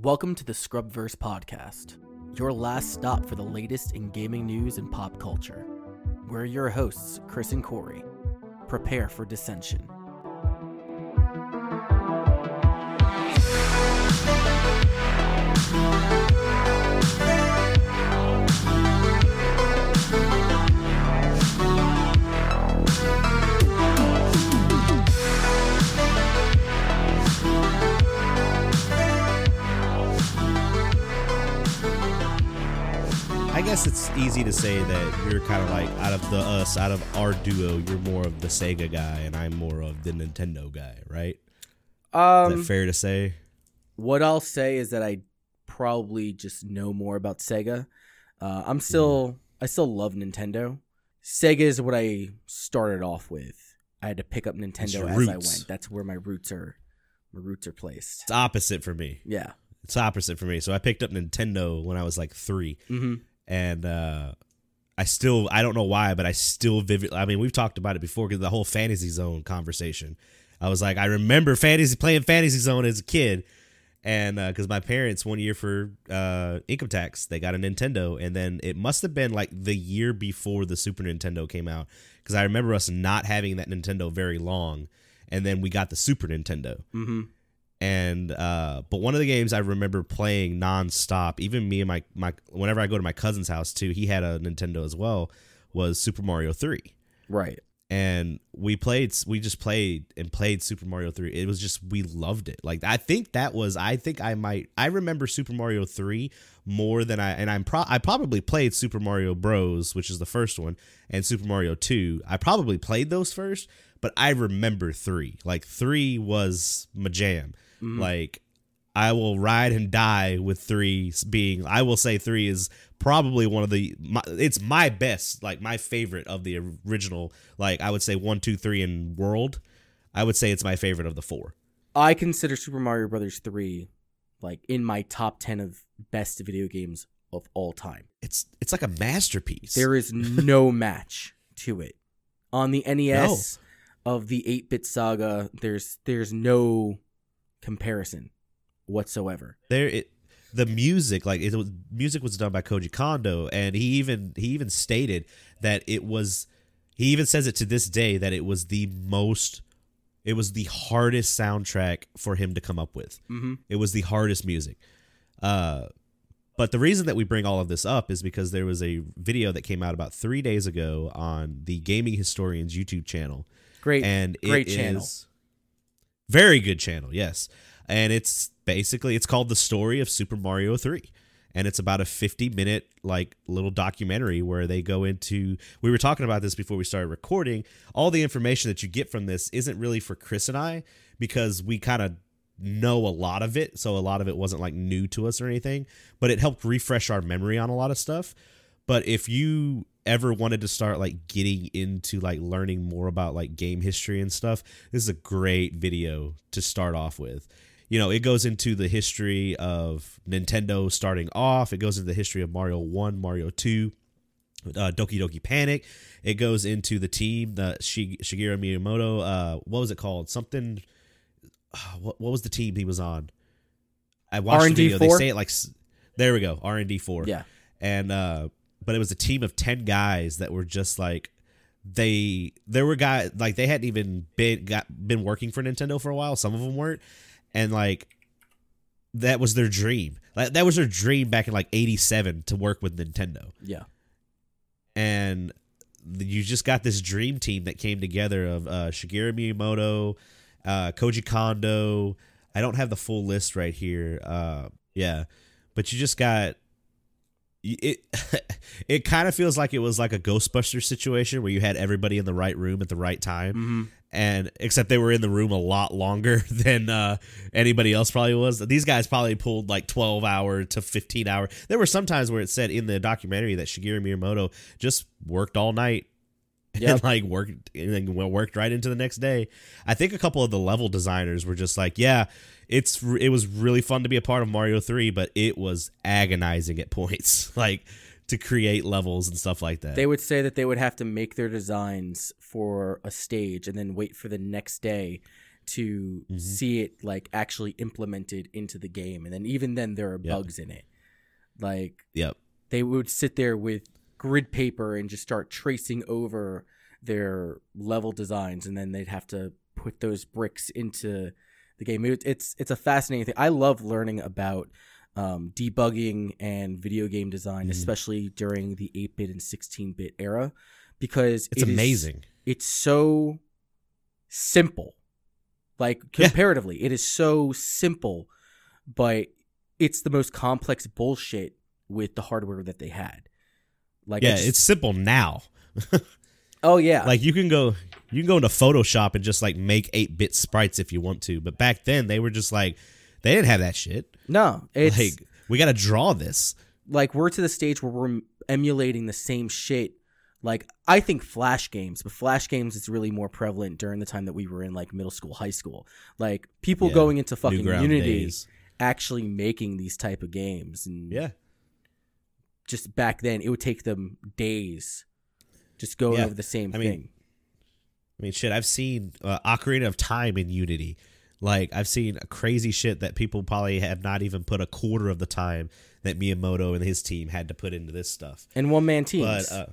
Welcome to the Scrubverse podcast, your last stop for the latest in gaming news and pop culture. We're your hosts, Chris and Corey. Prepare for dissension. Guess it's easy to say that you're kind of like out of the us, out of our duo, you're more of the Sega guy, and I'm more of the Nintendo guy, right? Is Um, that fair to say? what I'll say is that I probably just know more about Sega. Uh, I'm still, I still love Nintendo. Sega is what I started off with. I had to pick up Nintendo as I went. That's where my roots are. My roots are placed. It's opposite for me. Yeah. It's opposite for me. So I picked up Nintendo when I was like three, Mm-hmm. And uh, I still I don't know why, but I still vivid. I mean, we've talked about it before because the whole Fantasy Zone conversation. I was like, I remember fantasy playing Fantasy Zone as a kid, and because my parents one year for uh, income tax they got a Nintendo, and then it must have been like the year before the Super Nintendo came out because I remember us not having that Nintendo very long, and then we got the Super Nintendo Mm-hmm. And uh but one of the games I remember playing nonstop, even me and my my whenever I go to my cousin's house too, he had a Nintendo as well, was Super Mario 3. Right. And we played we just played and played Super Mario 3. It was just we loved it. Like I think that was I think I might I remember Super Mario 3 more than I and I'm pro I probably played Super Mario Bros, which is the first one, and Super Mario 2. I probably played those first, but I remember 3. Like 3 was my jam. Mhm. Like I will ride and die with three being. I will say three is probably one of the. My, it's my best, like my favorite of the original. Like I would say one, two, three in world. I would say it's my favorite of the four. I consider Super Mario Brothers 3 like in my top 10 of best video games of all time. It's it's like a masterpiece. There is no match to it. On the NES of the 8-bit saga, there's there's no comparison whatsoever. there it the music like it was music was done by Koji Kondo and he even he even stated that it was he even says it to this day that it was the most it was the hardest soundtrack for him to come up with. Mm-hmm. It was the hardest music. Uh but the reason that we bring all of this up is because there was a video that came out about 3 days ago on the Gaming Historians YouTube channel Great and it great channel. is- very good channel yes. And it's basically it's called the story of super mario 3 and it's about a 50 minute like little documentary where they go into we were talking about this before we started recording. All the information that you get from this isn't really for chris and i because we kind of know a lot of it. So a lot of it wasn't like new to us or anything but it helped refresh our memory on a lot of stuff. But if you ever wanted to start like getting into like learning more about like game history and stuff this is a great video to start off with you know it goes into the history of nintendo starting off it goes into the history of mario 1 mario 2 uh, Doki Doki Panic. It goes into the team, the Shig- Shigeru Miyamoto. Uh, what was it called? Something. what, what was the team he was on? I watched the video. They R&D4? say it like. There we go. R and D four Yeah. and uh but it was a team of 10 guys that were just like they there were guys like they hadn't even been got been working for Nintendo for a while some of them weren't and like that was their dream like that was their dream back in like 87 to work with Nintendo Yeah. and you just got this dream team that came together of uh, Shigeru Miyamoto, uh, Koji Kondo. I don't have the full list right here. Uh, yeah, but you just got it. It kind of feels like it was like a Ghostbuster situation where you had everybody in the right room at the right time, Mm-hmm. and except they were in the room a lot longer than uh, anybody else probably was. These guys probably pulled like twelve hour to fifteen hour. There were some times where it said in the documentary that Shigeru Miyamoto just worked all night Yep. and like worked and then worked right into the next day. I think a couple of the level designers were just like, yeah, it's it was really fun to be a part of Mario 3, but it was agonizing at points like to create levels and stuff like that. They would say that they would have to make their designs for a stage and then wait for the next day to Mhm. see it like actually implemented into the game, and then even then there are Yep. bugs in it. Like Yep. they would sit there with grid paper and just start tracing over their level designs, and then they'd have to put those bricks into the game. It- it's it's a fascinating thing. I love learning about um, debugging and video game design, Mhm. especially during the 8-bit and 16-bit era, because It's it is- amazing. it's so simple. Like Yeah. comparatively, it is so simple, but it's the most complex bullshit with the hardware that they had. Like yeah, just- it's simple now. oh yeah, Like you can go you can go into Photoshop and just like make 8-bit sprites if you want to, but back then they were just like they didn't have that shit. no, it's like we got to draw this. like we're to the stage where we're emulating the same shit. Like I think Flash games, but Flash games is really more prevalent during the time that we were in like middle school, high school. Like people Yeah, going into fucking Unity, days. actually making these type of games, and Yeah. Just back then it would take them days just going Yeah. over the same I mean, thing. I mean, shit, I've seen uh, Ocarina of Time in Unity. Like, I've seen crazy shit that people probably have not even put a quarter of the time that Miyamoto and his team had to put into this stuff. And one man teams. But uh,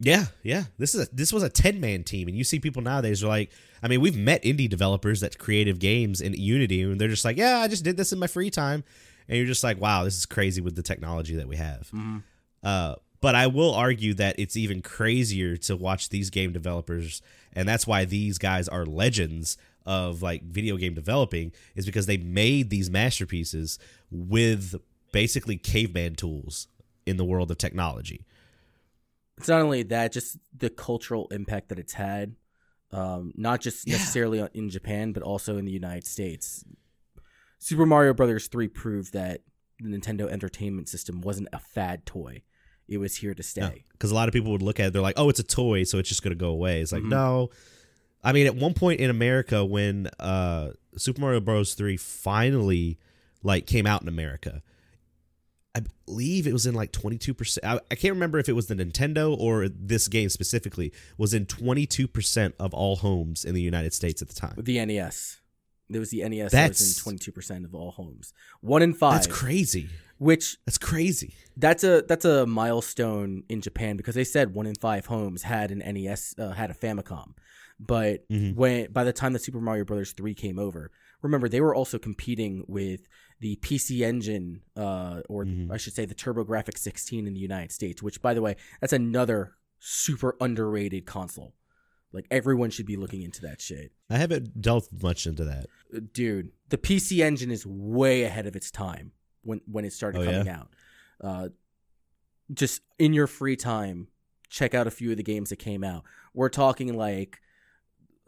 yeah, yeah, this is a, this was a ten man team, and you see people nowadays are like, I mean, we've met indie developers that's creative games in Unity, and they're just like, yeah, I just did this in my free time, and you're just like, wow, this is crazy with the technology that we have. Mhm. Uh, but I will argue that it's even crazier to watch these game developers, and that's why these guys are legends of like video game developing, is because they made these masterpieces with basically caveman tools in the world of technology. it's not only that, just the cultural impact that it's had, um, not just necessarily on- in Japan, but also in the United States. Super Mario Brothers 3 proved that the Nintendo Entertainment System wasn't a fad toy. It was here to stay. Because a lot of people would look at it, they're like, oh, it's a toy, so it's just going to go away. It's like, Mhm. no. I mean, at one point in America, when uh, Super Mario Bros. 3 finally like came out in America, I believe it was in like 22%. I, I can't remember if it was the Nintendo or this game specifically, was in 22% of all homes in the United States at the time. The NES. There was the NES that was in 22% of all homes. One in five. That's crazy. Which That's crazy. that's a that's a milestone in Japan because they said one in five homes had an NES uh, had a Famicom, but Mhm. when by the time that Super Mario Brothers three came over, remember they were also competing with the PC Engine, uh, or Mhm. I should say the TurboGrafx 16 in the United States. Which, by the way, that's another super underrated console. Like everyone should be looking into that shit, I haven't delved much into that. Uh, dude. The PC Engine is way ahead of its time when when it started Oh, coming yeah? out. Uh, just in your free time, check out a few of the games that came out. We're talking like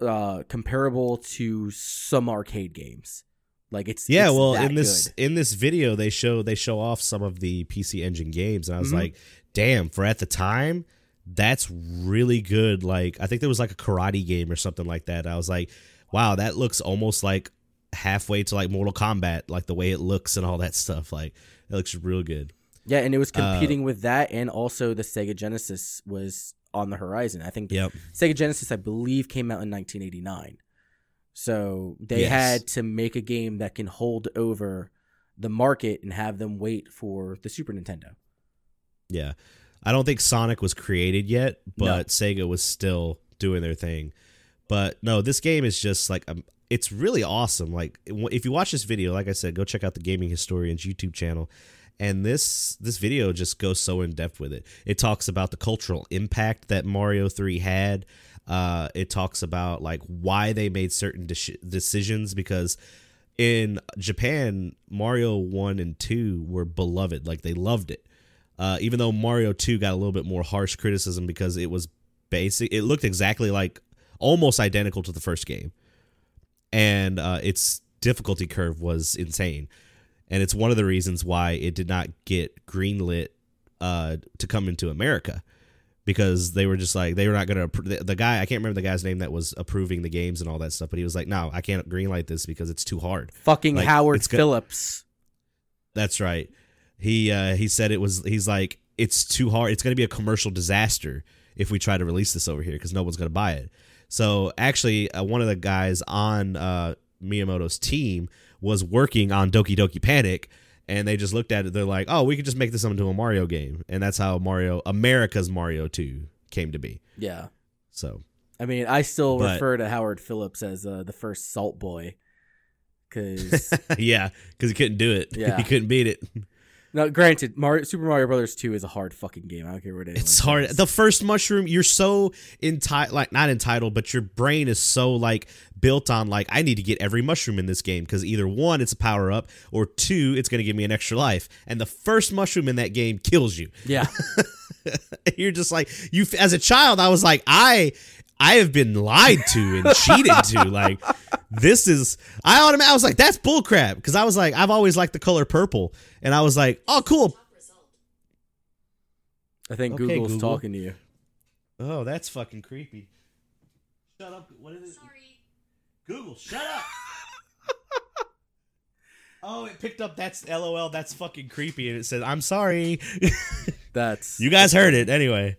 uh, comparable to some arcade games. Like it's Yeah, it's well, in this good. in this video they show they show off some of the PC Engine games, and I was Mhm. like, damn, for at the time, that's really good. Like, I think there was like a karate game or something like that. I was like, wow, that looks almost like halfway to like Mortal Kombat, like the way it looks and all that stuff. Like, it looks real good. yeah, and it was uh, competing with that, and also the Sega Genesis was on the horizon. I think Yep. Sega Genesis, I believe, came out in 1989. So they Yes. had to make a game that can hold over the market and have them wait for the Super Nintendo. Yeah. I don't think Sonic was created yet, but No. Sega was still doing their thing. But no, this game is just like um, it's really awesome. Like if you watch this video, like I said, go check out the Gaming Historians YouTube channel. And this this video just goes so in depth with it. It talks about the cultural impact that Mario 3 had. Uh, it talks about like why they made certain de- decisions because in Japan, Mario 1 and 2 were beloved. Like they loved it. Uh, even though Mario 2 got a little bit more harsh criticism because it was basic, it looked exactly like almost identical to the first game. And uh, its difficulty curve was insane. And it's one of the reasons why it did not get greenlit uh, to come into America because they were just like they were not going to the, the guy I can't remember the guy's name that was approving the games and all that stuff but he was like no I can't greenlight this because it's too hard Fucking Like, Howard it's go- Phillips. that's right. He uh, he said it was. He's like, it's too hard. It's going to be a commercial disaster if we try to release this over here because no one's going to buy it. So actually, uh, one of the guys on uh, Miyamoto's team was working on Doki Doki Panic, and they just looked at it. They're like, "Oh, we could just make this into a Mario game," and that's how Mario America's Mario Two came to be. Yeah. So I mean, I still But- refer to Howard Phillips as uh, the first Salt Boy, because yeah, because he couldn't do it. Yeah. he couldn't beat it. Now, granted, Mario, Super Mario Brothers Two is a hard fucking game. I don't care what it is. It's hard. The first mushroom, you're so entitled, like not entitled, but your brain is so like built on like I need to get every mushroom in this game because either one, it's a power up, or two, it's going to give me an extra life. And the first mushroom in that game kills you. yeah, you're just like you. As a child, I was like, I, I have been lied to and cheated to. Like this is. I automatically I was like, that's bullcrap because I was like, I've always liked the color purple, and I was like, oh cool. I think Okay, Google's Google. talking to you. Oh, that's fucking creepy. Shut up. What is it? Sorry. Google, shut up. oh, it picked up that's LOL. That's fucking creepy, and it said, "I'm sorry." That's you guys heard it anyway.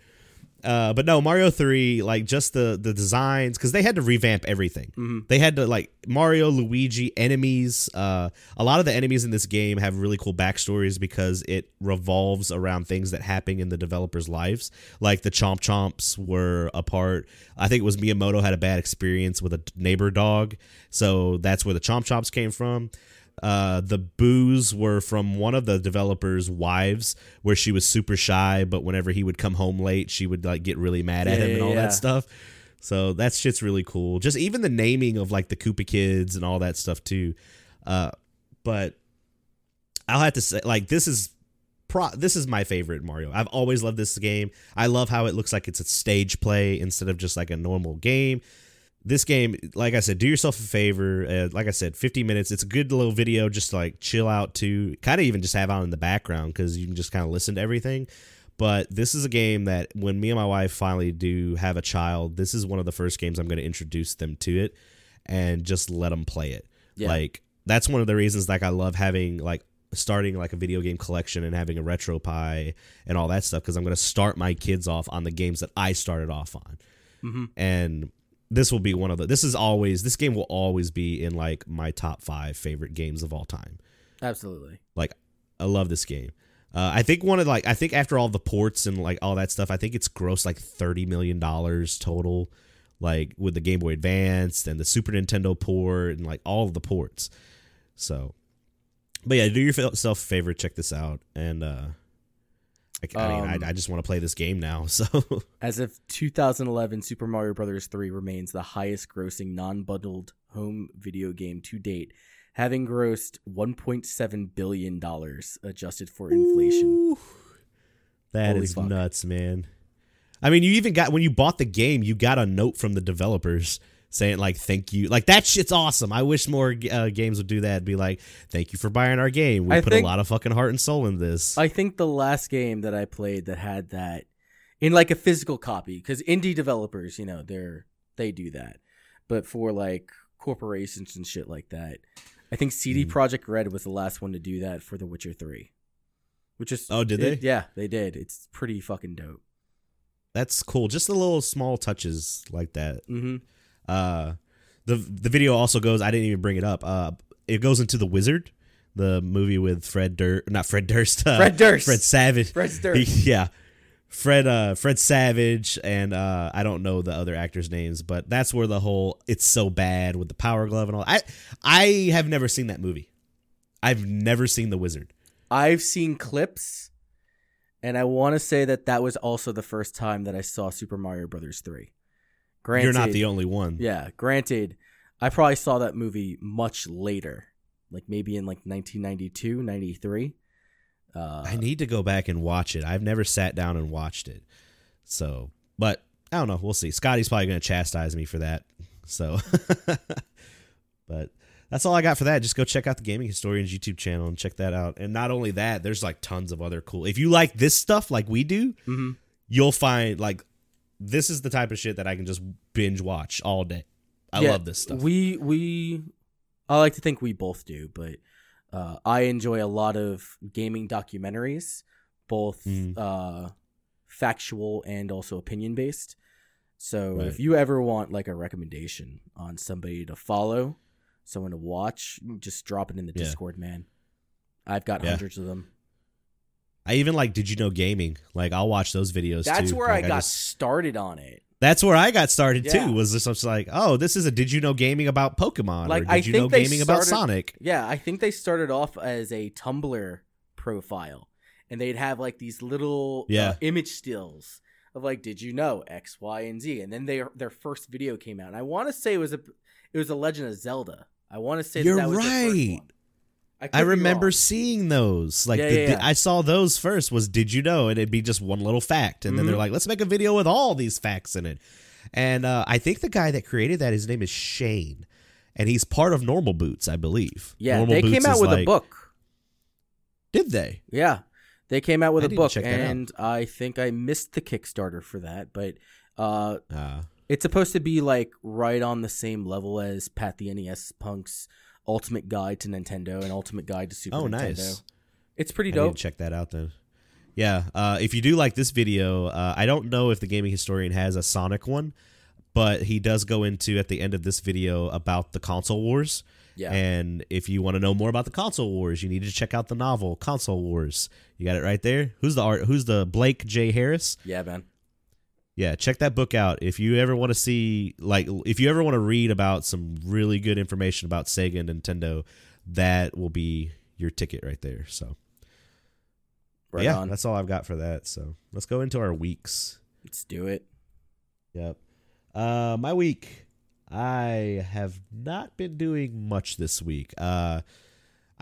Uh, but no, Mario Three, like just the the designs, because they had to revamp everything. Mhm. They had to like Mario, Luigi, enemies. Uh, a lot of the enemies in this game have really cool backstories because it revolves around things that happen in the developers' lives. Like the Chomp Chomps were a part. I think it was Miyamoto had a bad experience with a neighbor dog, so that's where the Chomp Chomps came from. Uh, the boos were from one of the developers' wives, where she was super shy, but whenever he would come home late, she would like get really mad at Yeah, him and all yeah. that stuff. So that shit's really cool. Just even the naming of like the Koopa kids and all that stuff too. Uh, but I'll have to say, like, this is pro. This is my favorite Mario. I've always loved this game. I love how it looks like it's a stage play instead of just like a normal game. This game, like I said, do yourself a favor. Uh, like I said, 50 minutes. It's a good little video just to like chill out to. Kind of even just have on in the background because you can just kind of listen to everything. But this is a game that when me and my wife finally do have a child, this is one of the first games I'm going to introduce them to it and just let them play it. Yeah. Like that's one of the reasons like I love having like starting like a video game collection and having a RetroPie and all that stuff because I'm going to start my kids off on the games that I started off on. Mhm. And this will be one of the this is always this game will always be in like my top 5 favorite games of all time. absolutely. Like I love this game. Uh, I think one of like I think after all the ports and like all that stuff, I think it's gross like thirty million dollars total, like with the Game Boy Advance and the Super Nintendo port and like all of the ports. So, but yeah, do yourself a favor, check this out, and uh, I, I mean, Um, I, I just want to play this game now. So As of 2011, Super Mario Bros. 3 remains the highest grossing non bundled home video game to date, having grossed $1.7 billion adjusted for inflation. Ooh. That is Holy fuck. nuts, man. I mean, you even got when you bought the game, you got a note from the developers saying like "thank you." Like that shit's awesome. I wish more uh, games would do that. Be like, "Thank you for buying our game. We I put think- a lot of fucking heart and soul in this." I think the last game that I played that had that in like a physical copy, because indie developers, you know, they're they do that, but for like corporations and shit like that, I think CD Mhm. Projekt Red was the last one to do that for The Witcher Three, which is Oh, did it- they? yeah, they did. It's pretty fucking dope. That's cool. Just the little small touches like that. Mm-hmm. Uh, the the video also goes. I didn't even bring it up. Uh, it goes into the Wizard, the movie with Fred Durst, not Fred Durst, uh, Fred Durst. Fred Savage, Fred Durst. yeah, Fred, uh, Fred Savage, and uh, I don't know the other actors' names, but that's where the whole "it's so bad" with the Power Glove and all. I I have never seen that movie. I've never seen the Wizard. I've seen clips, and I want to say that that was also the first time that I saw Super Mario Brothers three. Granted, You're not the only one. Yeah, granted, I probably saw that movie much later, like maybe in like 1992, 93. Uh, I need to go back and watch it. I've never sat down and watched it. So, but I don't know. We'll see. Scotty's probably going to chastise me for that. So, but that's all I got for that. Just go check out the Gaming Historians YouTube channel and check that out. And not only that, there's like tons of other cool. If you like this stuff like we do, mhm. you'll find like this is the type of shit that I can just binge watch all day. I Yeah, love this stuff. We we, I like to think we both do, but uh, I enjoy a lot of gaming documentaries, both Mm. uh, factual and also opinion based. So Right. if you ever want like a recommendation on somebody to follow, someone to watch, just drop it in the Yeah. Discord, man. I've got Yeah. hundreds of them. I even like Did You Know Gaming? Like I'll watch those videos That's too. where Like, I got just- started on it. that's where I got started Yeah. too. Was this just like, oh, this is a Did You Know Gaming about Pokemon? Like, or did I you think know gaming about Sonic? Yeah, I think they started off as a Tumblr profile, and they'd have like these little Yeah. uh, image stills of like, did you know X, Y, and Z? And then they their first video came out, and I want to say it was a it was a Legend of Zelda. I want to say that You're that was their right. One. I remember seeing those. Like Yeah, the, yeah, the- I saw those first. Was did you know? And it'd be just one little fact, and then they're Mhm. like, let's make a video with all these facts in it. And uh, I think the guy that created that, his name is Shane, and he's part of Normal Boots, I believe. Yeah, Normal they Boots came out with a book. Did they? Yeah, they came out with I a book, and I think I missed the Kickstarter for that, but uh, Uh, it's supposed to be like right on the same level as Pat the NES Punk's Ultimate Guide to Nintendo and Ultimate Guide to Super oh, Nintendo. nice. It's pretty dope. check that out then. Yeah, uh, if you do like this video, uh, I don't know if the gaming historian has a Sonic one, but he does go into at the end of this video about the console wars. Yeah. And if you want to know more about the console wars, you need to check out the novel Console Wars. You got it right there. Who's the art? Who's the Blake J Harris? yeah, man. Yeah, check that book out. If you ever want to see, like, if you ever want to read about some really good information about Sega and Nintendo, that will be your ticket right there. So, Right yeah, on. that's all I've got for that. So let's go into our weeks. Let's do it. Yep. Uh, my week, I have not been doing much this week. Uh,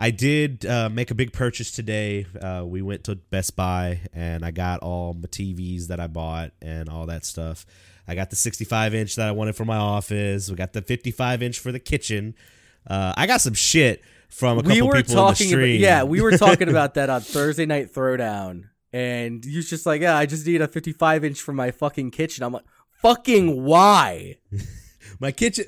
I did uh, make a big purchase today. Uh, we went to Best Buy and I got all my TVs that I bought and all that stuff. I got the 65 inch that I wanted for my office. We got the 55 inch for the kitchen. Uh, I got some shit from a couple we were people in the talking about, stream. yeah, we were talking about that on Thursday night throwdown. And you was just like, yeah, I just need a 55 inch for my fucking kitchen. I'm like, fucking why? my kitchen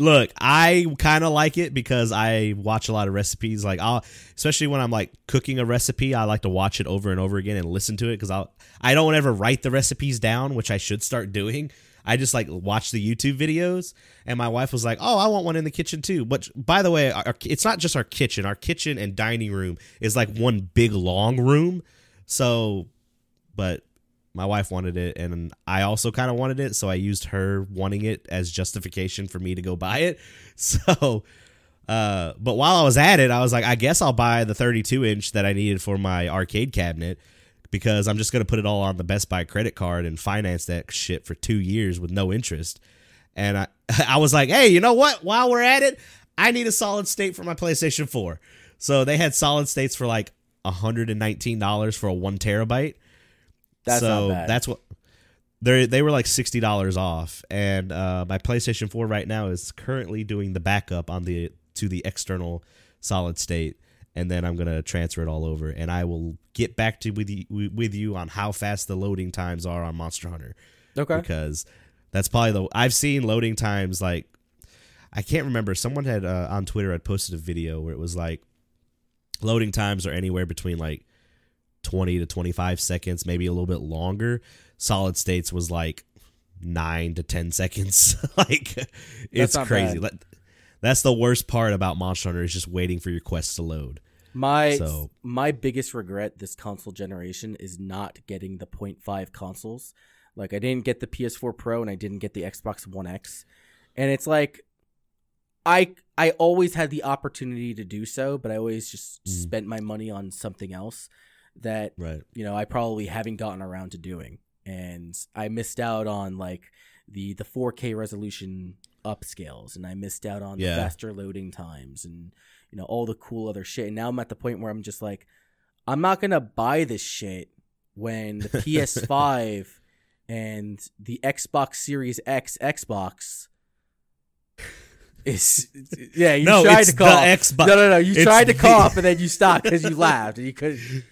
look i kind of like it because i watch a lot of recipes. Like i'll especially when i'm like cooking a recipe i like to watch it over and over again and listen to it because i'll i don't ever write the recipes down which i should start doing. I just like watch the youtube videos. And my wife was like oh i want one in the kitchen too. But by the way our, it's not just our kitchen. Our kitchen and dining room is like one big long room. So but my wife wanted it and I also kind of wanted it so I used her wanting it as justification for me to go buy it. So uh but while I was at it I was like I guess I'll buy the 32 inch that I needed for my arcade cabinet because I'm just going to put it all on the Best Buy credit card and finance that shit for 2 years with no interest. And I I was like hey you know what? While we're at it I need a solid state for my PlayStation 4 so they had solid states for like $119 for a 1 terabyte That's so that's what they they were like sixty dollars off, and uh, my PlayStation Four right now is currently doing the backup on the to the external solid state, and then I'm gonna transfer it all over, and I will get back to with you with you on how fast the loading times are on Monster Hunter okay. because that's probably the I've seen loading times like I can't remember. Someone had uh, on Twitter had posted a video where it was like loading times are anywhere between like 20 to 25 seconds, maybe a little bit longer. Solid states was like 9 to 10 seconds. like it's crazy. bad. That's the worst part about Monster Hunter is just waiting for your quest to load. My So- my biggest regret this console generation is not getting the 0.5 consoles. Like I didn't get the PS4 Pro and I didn't get the Xbox One X. And it's like I I always had the opportunity to do so, but I always just Mm. spent my money on something else that Right. you know I probably haven't gotten around to doing. And I missed out on like the the 4K resolution upscales and I missed out on Yeah. the faster loading times and you know all the cool other shit. And now I'm at the point where I'm just like I'm not going to buy this shit when the PS5 and the Xbox Series X Xbox is yeah, you no, tried it's to cough. Xbox. no, no, no. You it's tried to the- cough and then you stopped because you laughed and you couldn't.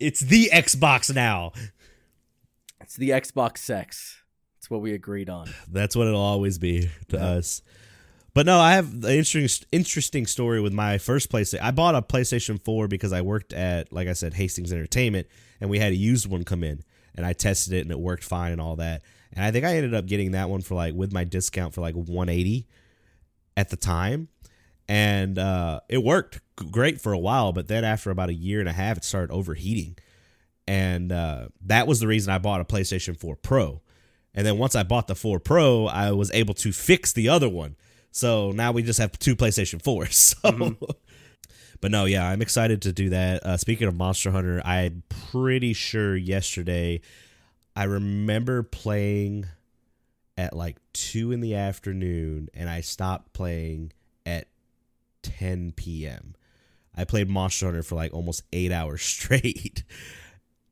It's the Xbox now. It's the Xbox sex. It's what we agreed on. That's what it'll always be to Yeah. us. But no, I have an interesting interesting story with my first PlayStation. I bought a PlayStation 4 because I worked at, like I said, Hastings Entertainment, and we had a used one come in, and I tested it, and it worked fine and all that. and I think I ended up getting that one for like with my discount for like 180 at the time, and uh, it worked great for a while. But then after about a year and a half, it started overheating, and uh, that was the reason I bought a PlayStation 4 Pro. And then once I bought the 4 Pro, I was able to fix the other one. So now we just have two PlayStation 4s. So. Mm-hmm. But no, yeah, I'm excited to do that. Uh, speaking of Monster Hunter, I'm pretty sure yesterday I remember playing at like two in the afternoon, and I stopped playing 10 p.m. I played Monster Hunter for like almost eight hours straight.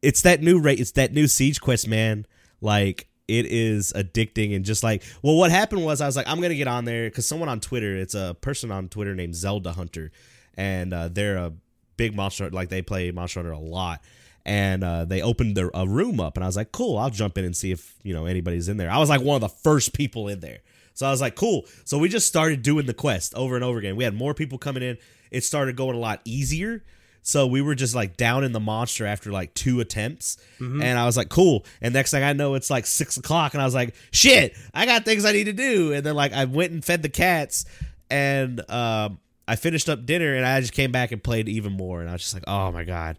it's that new rate. It's that new Siege Quest, man. Like it is addicting and just like well, what happened was I was like, I'm gonna get on there because someone on Twitter, it's a person on Twitter named Zelda Hunter and uh, they're a big monster like they play monster hunter a lot and uh, they opened their, a room up and i was like cool i'll jump in and see if you know anybody's in there i was like one of the first people in there so i was like cool so we just started doing the quest over and over again we had more people coming in it started going a lot easier so we were just like down in the monster after like two attempts. Mm-hmm. And I was like, cool. And next thing I know, it's like six o'clock. And I was like, shit, I got things I need to do. And then like I went and fed the cats. And um, I finished up dinner and I just came back and played even more, and I was just like, oh my god,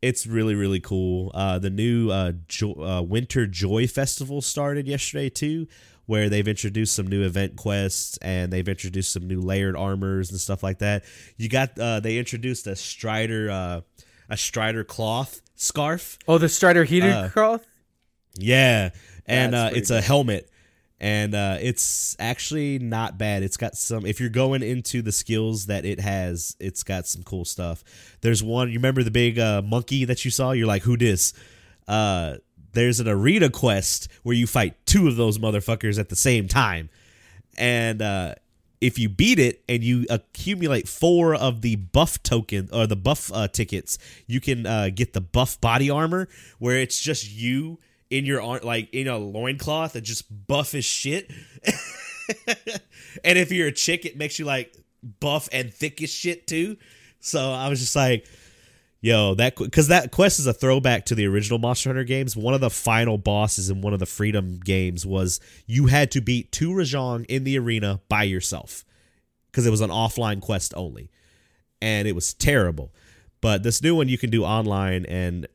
it's really really cool. Uh, the new uh, jo- uh, Winter Joy Festival started yesterday too, where they've introduced some new event quests and they've introduced some new layered armors and stuff like that. You got uh, they introduced a Strider uh, a Strider cloth scarf. Oh, the Strider heater uh, cloth. Yeah, and uh, it's good. a helmet and uh, it's actually not bad. It's got some. If you're going into the skills that it has, it's got some cool stuff. There's one. You remember the big uh, monkey that you saw? You're like, who dis? Uh, there's an arena quest where you fight two of those motherfuckers at the same time, and uh, if you beat it and you accumulate four of the buff token or the buff uh, tickets, you can uh, get the buff body armor where it's just you in your arm, like in a loincloth and just buff as shit. and if you're a chick, it makes you like buff and thick as shit too. So I was just like, yo, that because that quest is a throwback to the original Monster Hunter games. One of the final bosses in one of the Freedom games was you had to beat two Rajang in the arena by yourself because it was an offline quest only, and it was terrible. But this new one you can do online, and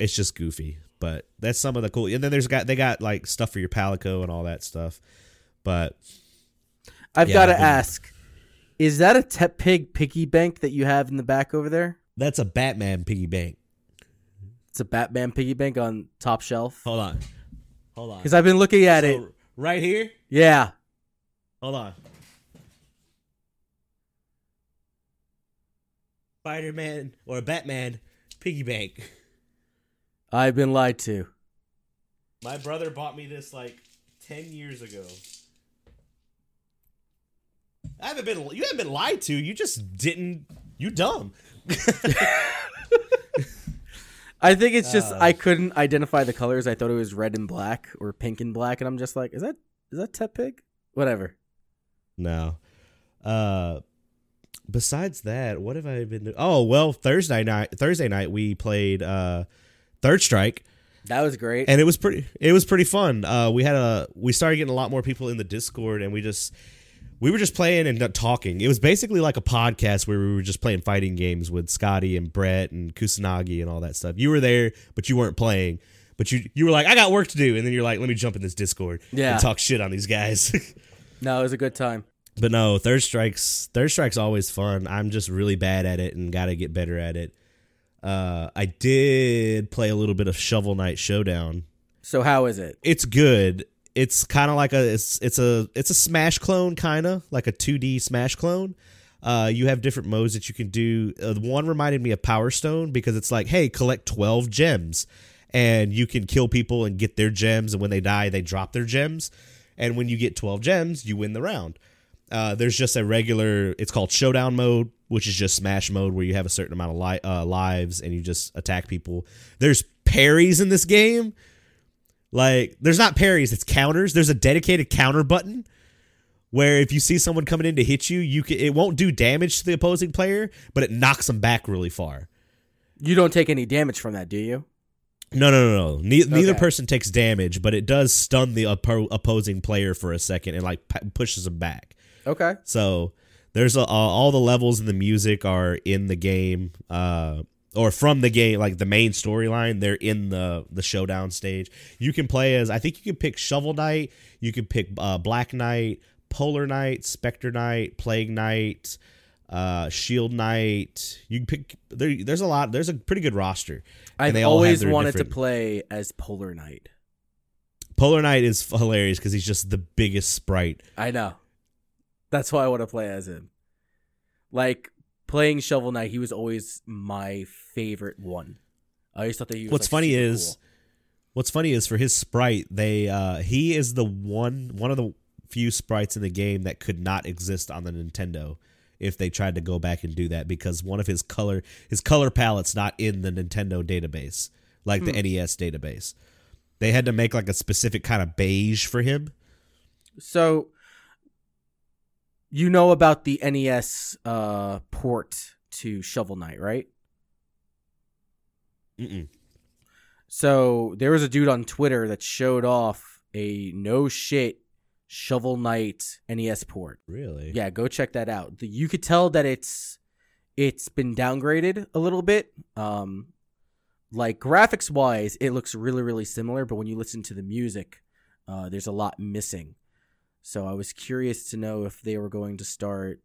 it's just goofy. But that's some of the cool. And then there's got they got like stuff for your palico and all that stuff. But I've yeah, got to ask, is that a Tepig piggy bank that you have in the back over there? That's a Batman piggy bank. It's a Batman piggy bank on top shelf. Hold on, hold on. Because I've been looking at so, it right here. Yeah. Hold on. Spider Man or Batman piggy bank. I've been lied to. My brother bought me this like ten years ago. I haven't been. You haven't been lied to. You just didn't. You dumb. I think it's just uh, I couldn't identify the colors. I thought it was red and black or pink and black, and I'm just like, is that is that Tepig? Whatever. No. Uh, besides that, what have I been doing? Oh well, Thursday night. Thursday night we played. Uh, Third Strike. That was great, and it was pretty. It was pretty fun. Uh, we had a we started getting a lot more people in the Discord, and we just we were just playing and talking. It was basically like a podcast where we were just playing fighting games with Scotty and Brett and Kusanagi and all that stuff. You were there, but you weren't playing. But you you were like, I got work to do, and then you're like, let me jump in this Discord yeah. and talk shit on these guys. no, it was a good time. But no, Third Strike's Third Strike's always fun. I'm just really bad at it and got to get better at it. Uh, I did play a little bit of Shovel Knight Showdown. So how is it? It's good. It's kind of like a it's it's a it's a Smash clone, kind of like a 2D Smash clone. Uh, you have different modes that you can do. Uh, one reminded me of Power Stone because it's like, hey, collect 12 gems, and you can kill people and get their gems, and when they die, they drop their gems. And when you get 12 gems, you win the round. Uh, there's just a regular. It's called Showdown mode, which is just Smash mode, where you have a certain amount of li- uh, lives and you just attack people. There's parries in this game. Like, there's not parries; it's counters. There's a dedicated counter button where if you see someone coming in to hit you, you can, it won't do damage to the opposing player, but it knocks them back really far. You don't take any damage from that, do you? No, no, no, no. Ne- Neither person takes damage, but it does stun the oppo- opposing player for a second and like p- pushes them back. Okay. So there's a, all the levels and the music are in the game, uh, or from the game, like the main storyline. They're in the the showdown stage. You can play as I think you can pick Shovel Knight, you can pick uh, Black Knight, Polar Knight, Spectre Knight, Plague Knight, uh, Shield Knight. You can pick. There, there's a lot. There's a pretty good roster. I've always wanted to play as Polar Knight. Polar Knight is hilarious because he's just the biggest sprite. I know. That's why I want to play as him. Like playing Shovel Knight, he was always my favorite one. I always thought that he was. What's like, funny is cool. what's funny is for his sprite, they uh he is the one one of the few sprites in the game that could not exist on the Nintendo if they tried to go back and do that because one of his color his color palette's not in the Nintendo database like the NES database. They had to make like a specific kind of beige for him. So, you know about the NES uh, port to Shovel Knight, right? Mm-mm. So there was a dude on Twitter that showed off a no shit Shovel Knight NES port. Really? Yeah, go check that out. You could tell that it's it's been downgraded a little bit. Um, like graphics wise, it looks really really similar, but when you listen to the music, uh, there's a lot missing. So I was curious to know if they were going to start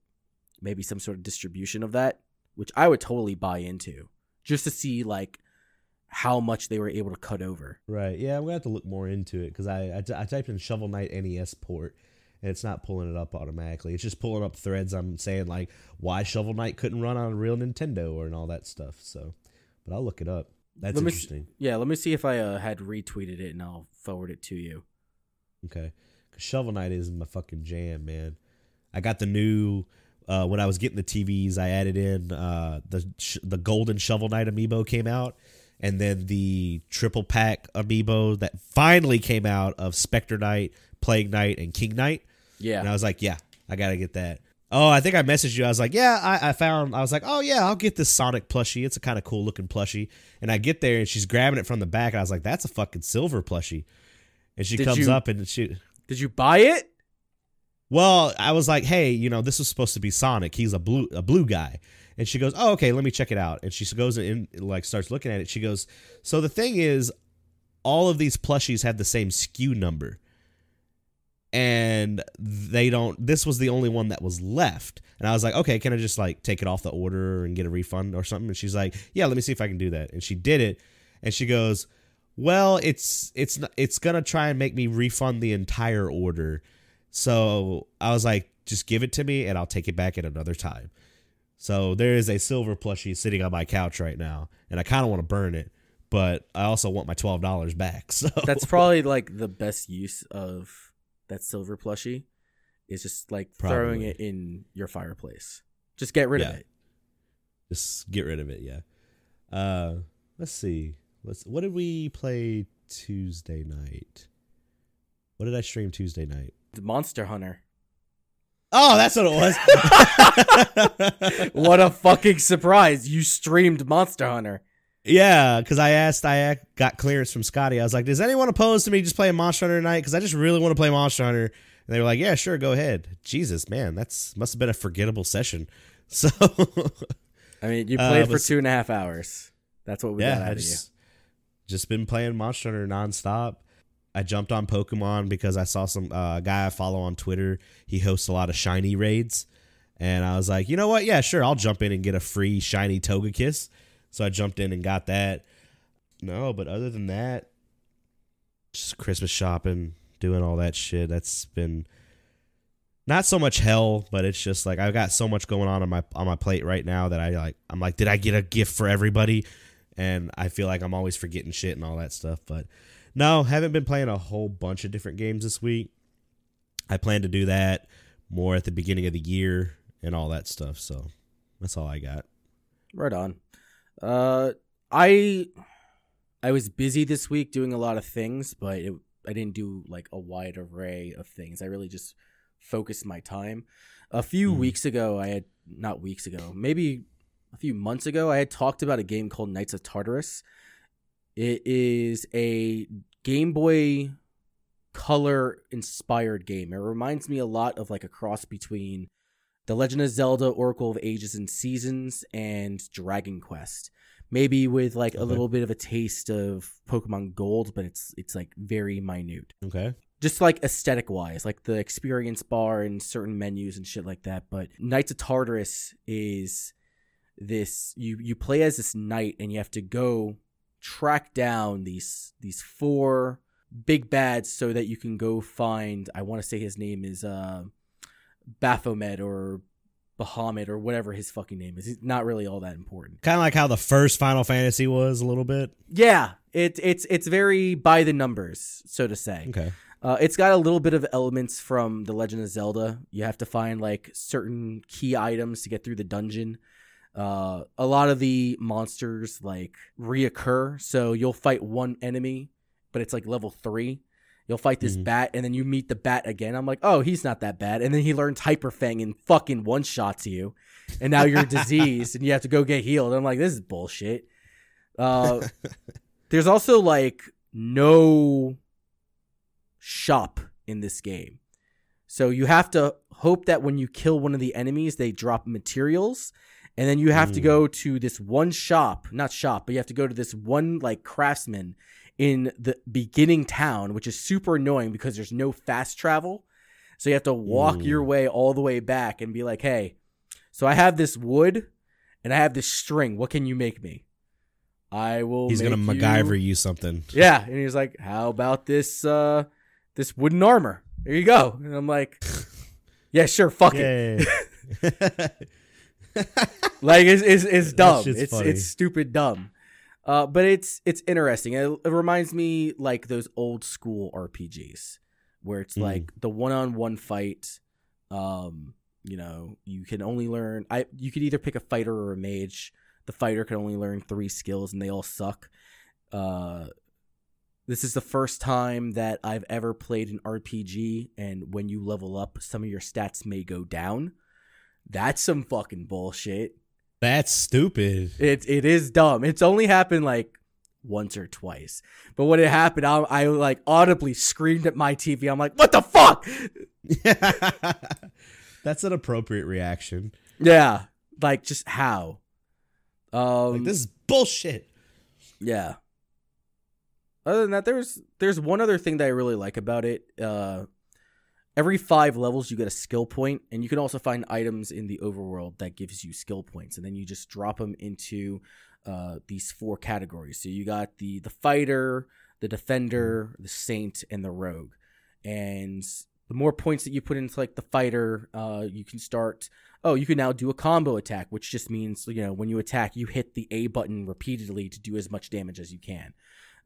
maybe some sort of distribution of that, which I would totally buy into, just to see like how much they were able to cut over. Right. Yeah, I'm gonna have to look more into it because I, I t- I typed in Shovel Knight NES port and it's not pulling it up automatically. It's just pulling up threads. I'm saying like why Shovel Knight couldn't run on a real Nintendo or and all that stuff. So, but I'll look it up. That's Let interesting. Yeah, let me see if I uh, had retweeted it and I'll forward it to you. Okay, Shovel Knight is my fucking jam, man. I got the new. Uh, when I was getting the TVs, I added in uh, the sh- the Golden Shovel Knight amiibo came out, and then the triple pack amiibo that finally came out of Spectre Knight, Plague Knight, and King Knight. Yeah. And I was like, yeah, I gotta get that. Oh, I think I messaged you. I was like, yeah, I, I found. I was like, oh yeah, I'll get this Sonic plushie. It's a kind of cool looking plushie. And I get there and she's grabbing it from the back, and I was like, that's a fucking silver plushie. And she Did comes you- up and she. Did you buy it? Well, I was like, hey, you know, this was supposed to be Sonic. He's a blue a blue guy. And she goes, oh, okay, let me check it out. And she goes in, like, starts looking at it. She goes, so the thing is, all of these plushies have the same SKU number. And they don't, this was the only one that was left. And I was like, okay, can I just, like, take it off the order and get a refund or something? And she's like, yeah, let me see if I can do that. And she did it. And she goes, well, it's, it's, it's going to try and make me refund the entire order. So I was like, just give it to me and I'll take it back at another time. So there is a silver plushie sitting on my couch right now, and I kind of want to burn it, but I also want my twelve dollars back. So That's probably like the best use of that silver plushie is just like throwing it in your fireplace. Just get rid of it. just get rid of it. Yeah. Uh, let's see. Let's. What did we play Tuesday night? What did I stream Tuesday night? The Monster Hunter. Oh, that's what it was. What a fucking surprise. You streamed Monster Hunter. Yeah, because I asked, I got clearance from Scotty. I was like, "Does anyone oppose to me just playing Monster Hunter tonight? Because I just really want to play Monster Hunter." And they were like, "Yeah, sure, go ahead." Jesus, man, that's must have been a forgettable session. So I mean, you Uh, played for but- two and a half hours. That's what we yeah, got I out of you. Just been playing Monster Hunter nonstop. I jumped on Pokemon because I saw some uh, guy I follow on Twitter. He hosts a lot of shiny raids, and I was like, you know what? Yeah, sure, I'll jump in and get a free shiny Togekiss. So I jumped in and got that. No, but other than that, just Christmas shopping, doing all that shit. That's been not so much hell, but it's just like I've got so much going on on my on my plate right now that I like. I'm like, did I get a gift for everybody? And I feel like I'm always forgetting shit and all that stuff. But no, haven't been playing a whole bunch of different games this week. I plan to do that more at the beginning of the year and all that stuff. So that's all I got. Right on. Uh, I I was busy this week doing a lot of things, but it, I didn't do like a wide array of things. I really just focused my time. A few Mhm. weeks ago, I had not weeks ago, maybe a few months ago, I had talked about a game called Knights of Tartarus. It is a Game Boy Color inspired game. It reminds me a lot of like a cross between The Legend of Zelda Oracle of Ages and Seasons and Dragon Quest. Maybe with like a little bit of a taste of Pokemon Gold, but it's it's like very minute. Okay. Just like aesthetic wise, like the experience bar and certain menus and shit like that. But Knights of Tartarus is this you you play as this knight and you have to go track down these these four big bads so that you can go find I want to say his name is uh Baphomet or Bahamut or whatever his fucking name is. It's not really all that important. Kind of like how the first Final Fantasy was a little bit. Yeah, it, it's it's very by the numbers, so to say. Okay. Uh, it's got a little bit of elements from The Legend of Zelda. You have to find like certain key items to get through the dungeon. Uh, a lot of the monsters like reoccur, so you'll fight one enemy, but it's like level three. You'll fight this Mhm. bat, and then you meet the bat again. I'm like, oh, he's not that bad. And then he learns Hyper Fang and fucking one shots you, and now you're diseased, and you have to go get healed. I'm like, this is bullshit. Uh, there's also like no shop in this game. So you have to hope that when you kill one of the enemies, they drop materials. And then you have to Mm. go to this one shop, not shop, but you have to go to this one like craftsman in the beginning town, which is super annoying because there's no fast travel. So you have to walk Mm. your way all the way back and be like, hey, so I have this wood and I have this string. What can you make me? I will. He's gonna MacGyver you something. yeah, and he's like, "How about this uh this wooden armor? There you go." And I'm like, "Yeah, sure, fuck it." Yay. Like it's it's, it's dumb. It's funny. it's stupid dumb. Uh, but it's it's interesting. It, it reminds me like those old school RPGs where it's Mhm. like the one-on-one fight. Um, you know, you can only learn. I you could either pick a fighter or a mage. The fighter can only learn three skills, and they all suck. Uh, this is the first time that I've ever played an RPG, and when you level up, some of your stats may go down. That's some fucking bullshit. That's stupid. It it is dumb. It's only happened like once or twice, but when it happened, I, I like audibly screamed at my TV. I'm like, "What the fuck?" That's an appropriate reaction. Yeah, like just how? Um, Like this is bullshit. Yeah. Other than that, there's there's one other thing that I really like about it. Uh, every five levels, you get a skill point, and you can also find items in the overworld that gives you skill points, and then you just drop them into uh, these four categories. So you got the the fighter, the defender, the saint, and the rogue. And the more points that you put into like the fighter, uh, you can start. Oh, you can now do a combo attack, which just means you know when you attack, you hit the A button repeatedly to do as much damage as you can.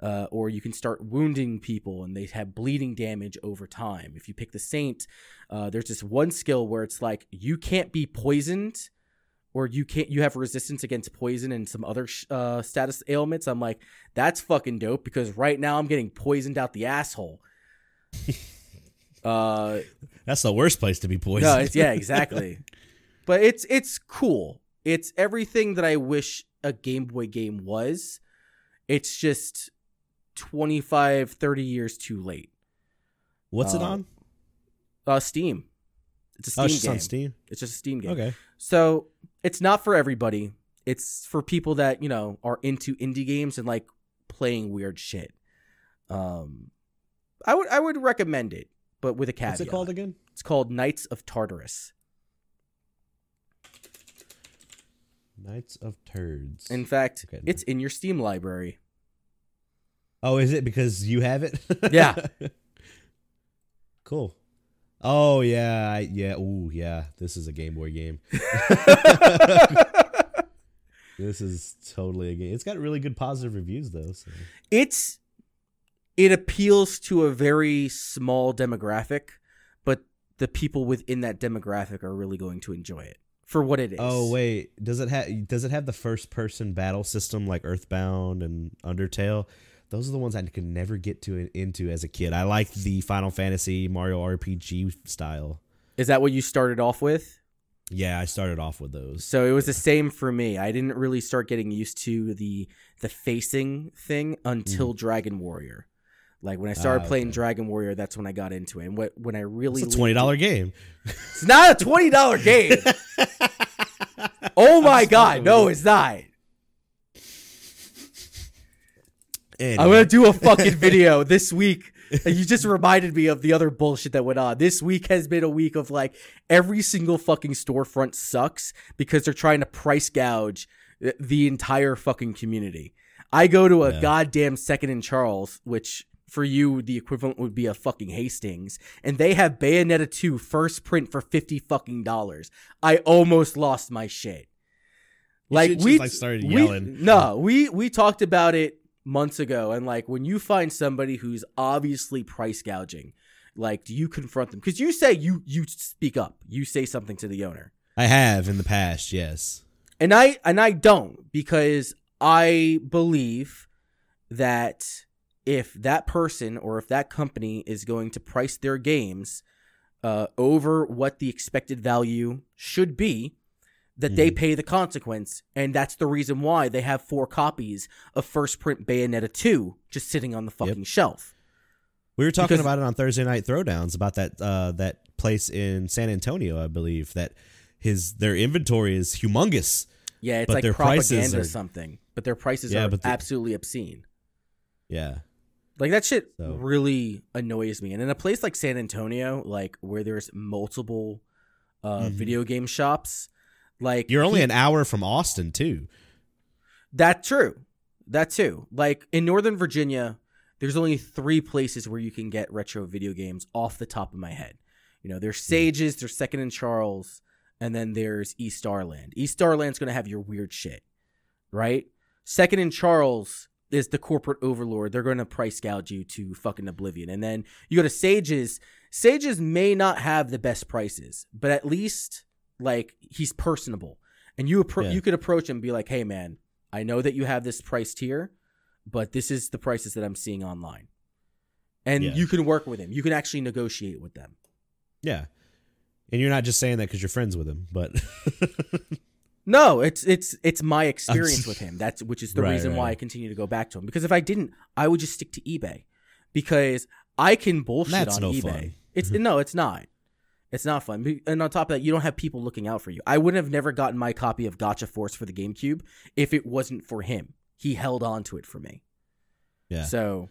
Uh, or you can start wounding people and they have bleeding damage over time. If you pick the Saint, uh, there's this one skill where it's like you can't be poisoned, or you can't you have resistance against poison and some other sh- uh, status ailments. I'm like, that's fucking dope because right now I'm getting poisoned out the asshole. uh, That's the worst place to be poisoned. no, it's, yeah, exactly. but it's it's cool. It's everything that I wish a Game Boy game was. It's just 25, 30 years too late. What's it Uh, on? Uh, Steam. It's a Steam Oh, it's just game. on Steam. It's just a Steam game. Okay. So it's not for everybody. It's for people that you know are into indie games and like playing weird shit. Um, I would I would recommend it, but with a caveat. What's it called again? It's called Knights of Tartarus. Knights of Turds. In fact, Okay. it's in your Steam library. Oh, is it because you have it? Yeah. cool. Oh yeah, I, yeah. Ooh, yeah. This is a Game Boy game. This is totally a game. It's got really good positive reviews though. So. it's it appeals to a very small demographic, but the people within that demographic are really going to enjoy it for what it is. Oh wait, does it have does it have the first person battle system like Earthbound and Undertale? Those are the ones I could never get to into as a kid. I like the Final Fantasy Mario RPG style. Is that what you started off with? Yeah, I started off with those. So it was the same for me. I didn't really start getting used to the the facing thing until Dragon Warrior. Like when I started Mm. Ah, playing okay. Dragon Warrior, that's when I got into it. And what when I really It's a twenty dollar game. It's not a twenty dollar game. oh my god, no, it's not. Anyway. I'm gonna do a fucking video this week. You just reminded me of the other bullshit that went on. This week has been a week of like every single fucking storefront sucks because they're trying to price gouge the entire fucking community. I go to a Yeah. goddamn Second and Charles, which for you the equivalent would be a fucking Hastings, and they have Bayonetta 2 first print for fifty fucking dollars. I almost lost my shit. Like we just, like, started we- yelling. no, we we talked about it months ago, and like when you find somebody who's obviously price gouging, like do you confront them? Because you say you you speak up, you say something to the owner, I have in the past, yes. and I and I don't because I believe that if that person or if that company is going to price their games uh, over what the expected value should be, that they Mhm. pay the consequence, and that's the reason why they have four copies of first print Bayonetta two just sitting on the fucking shelf. We were talking Because- about it on Thursday night throwdowns about that uh, that place in San Antonio, I believe that his their inventory is humongous. Yeah, it's like their propaganda or something, but their prices Yeah, are the- absolutely obscene. Yeah, Like that shit So- really annoys me. And in a place like San Antonio, like where there's multiple uh, Mhm. video game shops, like you're only he- an hour from Austin too. That's true, that too. Like in Northern Virginia, there's only three places where you can get retro video games off the top of my head. You know, there's hmm. Sages, there's Second and Charles, and then there's East Starland. East Starland's gonna have your weird shit, right? Second and Charles is the corporate overlord. They're going to price gouge you to fucking oblivion. And then you go to Sages. Sages may not have the best prices, but at least like he's personable. And you appro- Yeah. you could approach him and be like, "Hey man, I know that you have this priced here, but this is the prices that I'm seeing online." And Yeah. you can work with him. You can actually negotiate with them. Yeah, and you're not just saying that because you're friends with him, but No, it's it's it's my experience with him. That's which is the Right, reason why. I continue to go back to him. Because if I didn't, I would just stick to eBay. Because I can bullshit That's on no eBay. fun. It's no, it's not. It's not fun. And on top of that, you don't have people looking out for you. I wouldn't have never gotten my copy of Gotcha Force for the GameCube if it wasn't for him. He held on to it for me. yeah. So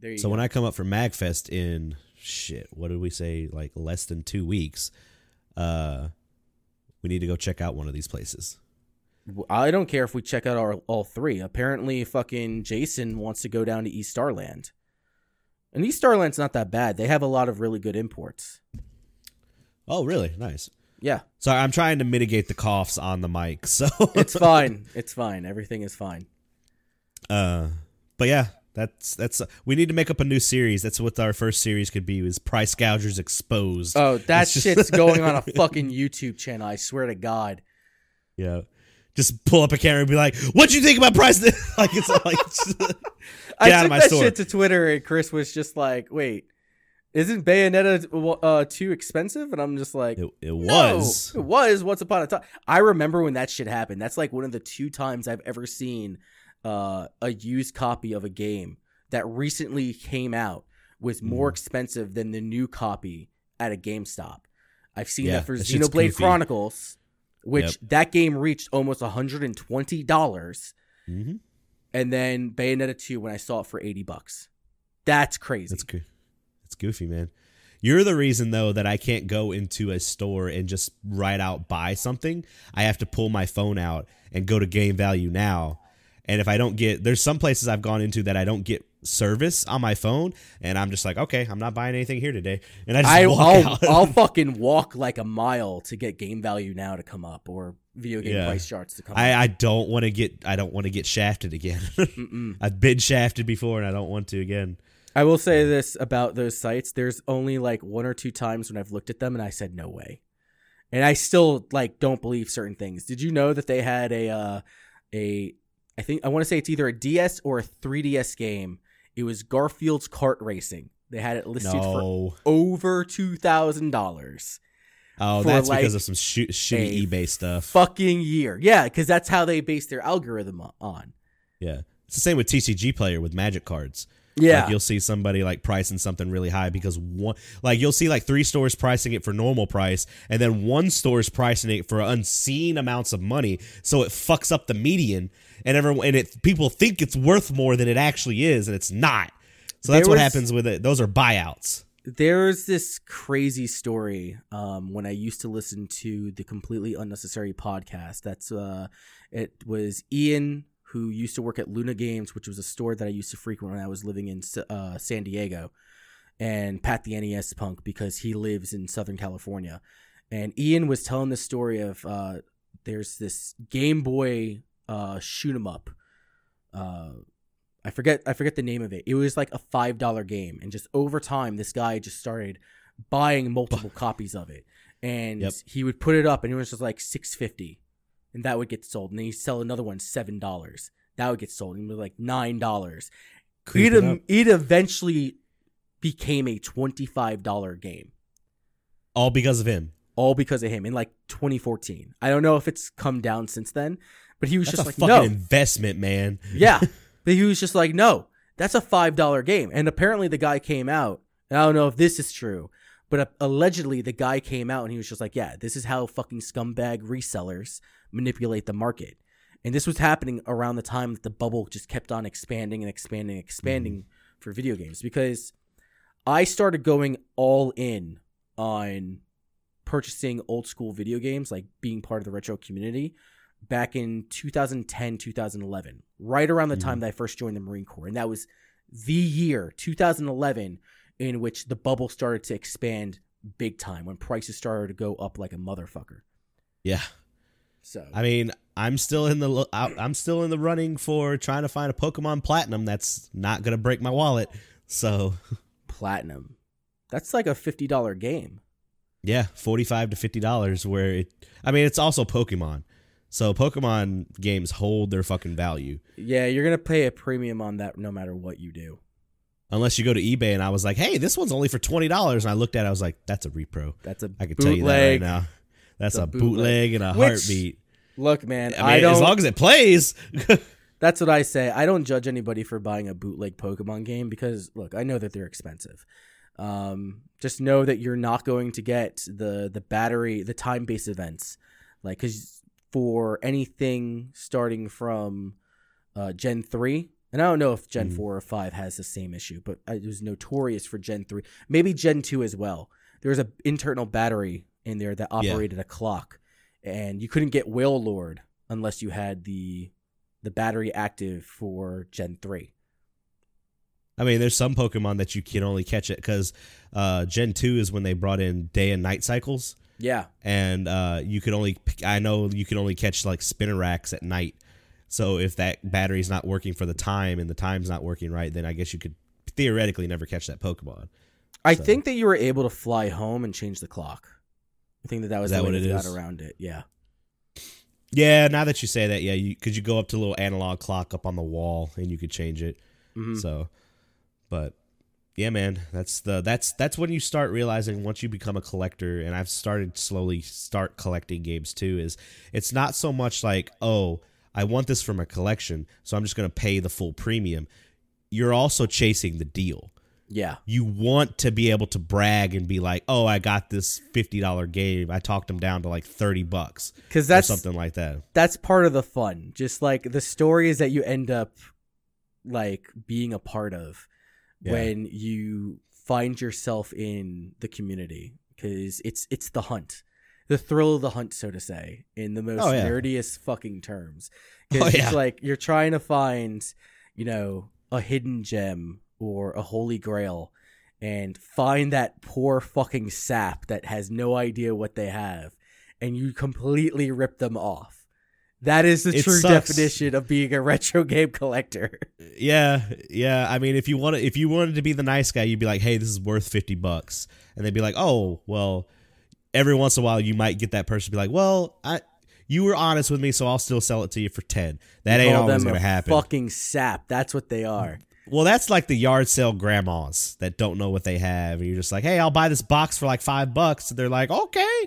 there you So go. when I come up for Magfest in shit, what did we say? Like less than two weeks. Uh, we need to go check out one of these places. I don't care if we check out our, all three. Apparently, fucking Jason wants to go down to East Starland. And East Starland's not that bad. They have a lot of really good imports. Oh, really? Nice. Yeah, Sorry, I'm trying to mitigate the coughs on the mic. So it's fine. It's fine. Everything is fine. Uh, but yeah, that's that's. we need to make up a new series. That's what our first series could be: is price gougers exposed. Oh, that just- shit's going on a fucking YouTube channel. I swear to God. yeah. Just pull up a camera and be like, "What do you think about price?" like it's like, I Get out took of my that store. shit to Twitter, and Chris was just like, "Wait, isn't Bayonetta uh, too expensive?" And I'm just like, it, it No, was. it was once upon a time. I remember when that shit happened. That's like one of the two times I've ever seen uh, a used copy of a game that recently came out was more Mhm. expensive than the new copy at a GameStop. I've seen Yeah, that for Xenoblade. Chronicles, which Yep. that game reached almost $120, hmm and then Bayonetta 2 when I saw it for 80 bucks. That's crazy. That's good. It's goofy, man. You're the reason though that I can't go into a store and just right out buy something. I have to pull my phone out and go to Game Value now. And if I don't get there's some places I've gone into that I don't get service on my phone and I'm just like, okay, I'm not buying anything here today. And I just I, walk I'll, out. I'll fucking walk like a mile to get game value now to come up or video game Yeah. price charts to come I, up. I don't want to get I don't want to get shafted again. I've been shafted before and I don't want to again. I will say this about those sites. There's only like one or two times when I've looked at them and I said no way. And I still like don't believe certain things. Did you know that they had a uh a I think I want to say it's either a DS or a 3DS game. It was Garfield's Kart Racing. They had it listed for over two thousand dollars. Oh, that's like, because of some sh- shitty eBay stuff. fucking year. Yeah, because that's how they base their algorithm on. Yeah. It's the same with TCG Player with Magic cards. Yeah, Like you'll see somebody like pricing something really high because one like you'll see like three stores pricing it for normal price and then one store is pricing it for unseen amounts of money so it fucks up the median and everyone and it people think it's worth more than it actually is and it's not. So that's There what happens with it. Those are buyouts. there's this crazy story um, when I used to listen to the completely unnecessary podcast. That's uh, it was Ian who used to work at Luna Games, which was a store that I used to frequent when I was living in uh, San Diego, and Pat the NES Punk because he lives in Southern California. And Ian was telling the story of uh, there's this Game Boy uh, shoot 'em up. Uh, I forget I forget the name of it. It was like a five dollar game, and just over time, this guy just started buying multiple copies of it, and Yep. he would put it up, and it was just like six fifty, and that would get sold, and then he'd sell another one seven dollars. That would get sold, and it like nine dollars. It, up. it eventually became a twenty five dollar game, All because of him. all because of him in like twenty fourteen. I don't know if it's come down since then, but he was That's just a like, fucking no, investment, man. Yeah. but he was just like, no, that's a $5 game. And apparently the guy came out, and I don't know if this is true, but allegedly the guy came out and he was just like, yeah, this is how fucking scumbag resellers manipulate the market. And this was happening around the time that the bubble just kept on expanding and expanding and expanding mm-hmm. for video games because I started going all in on purchasing old school video games, like being part of the retro community back in 2010, 2011, right around the mm-hmm. time that I first joined the Marine Corps. And that was the year, 2011, in which the bubble started to expand big time when prices started to go up like a motherfucker. Yeah. So, I mean, I'm still in the I'm still in the running for trying to find a Pokemon Platinum that's not gonna break my wallet. So platinum. That's like a $50 game. yeah, forty five to fifty dollars. Where it, I mean, it's also Pokemon. So Pokemon games hold their fucking value. Yeah, you're going to pay a premium on that no matter what you do. Unless you go to eBay and I was like, hey, this one's only for twenty dollars, and I looked at it, I was like, that's a repro. That's a I can tell you that right now. That's a a bootleg and a Which- heartbeat. Look, man, I I, don't. as long as it plays. That's what I say. I don't judge anybody for buying a bootleg Pokemon game because look, I know that they're expensive. Um, just know that you're not going to get the the battery, the time based events, like because for anything starting from uh, Gen three, and I don't know if Gen Mhm. four or five has the same issue, but it was notorious for Gen three, maybe Gen two as well. There was an internal battery in there that Yeah. operated a clock, and you couldn't get Wailord unless you had the the battery active for Gen 3. I mean, there's some Pokemon that you can only catch it because uh, Gen two is when they brought in day and night cycles, Yeah. and uh, you could only I know you can only catch like Spinaraks at night. So if that battery's not working for the time and the time's not working right, then I guess you could theoretically never catch that Pokemon. I So- think that you were able to fly home and change the clock. I think that that was that way what it got is? around it. Yeah. Yeah, now that you say that, yeah, you because you go up to a little analog clock up on the wall and you could change it. Mhm. So, but yeah, man, that's the that's that's when you start realizing once you become a collector, and I've started slowly start collecting games too. Is it's not so much like oh I want this for my collection, so I'm just gonna pay the full premium. You're also chasing the deal. Yeah. You want to be able to brag and be like, oh, I got this fifty dollar game. I talked them down to like thirty bucks Cuz or that's something like that. that's part of the fun. Just like the stories that you end up like being a part of Yeah. when you find yourself in the community cuz it's it's the hunt. The thrill of the hunt so to say in the most Oh, yeah. nerdiest fucking terms. Oh, Cuz yeah. it's like you're trying to find, you know, a hidden gem or a holy grail and find that poor fucking sap that has no idea what they have and you completely rip them off. That is the It true sucks. definition of being a retro game collector. Yeah, yeah. I mean, if you want, if you wanted to be the nice guy, you'd be like, "Hey, this is worth fifty bucks," and they'd be like, "Oh, well." Every once in a while, you might get that person to be like, "Well, I, you were honest with me, so I'll still sell it to you for ten. That ain't Call always gonna happen." Fucking sap. That's what they are. Well, that's like the yard sale grandmas that don't know what they have. And you're just like, hey, I'll buy this box for like five bucks. And they're like, okay.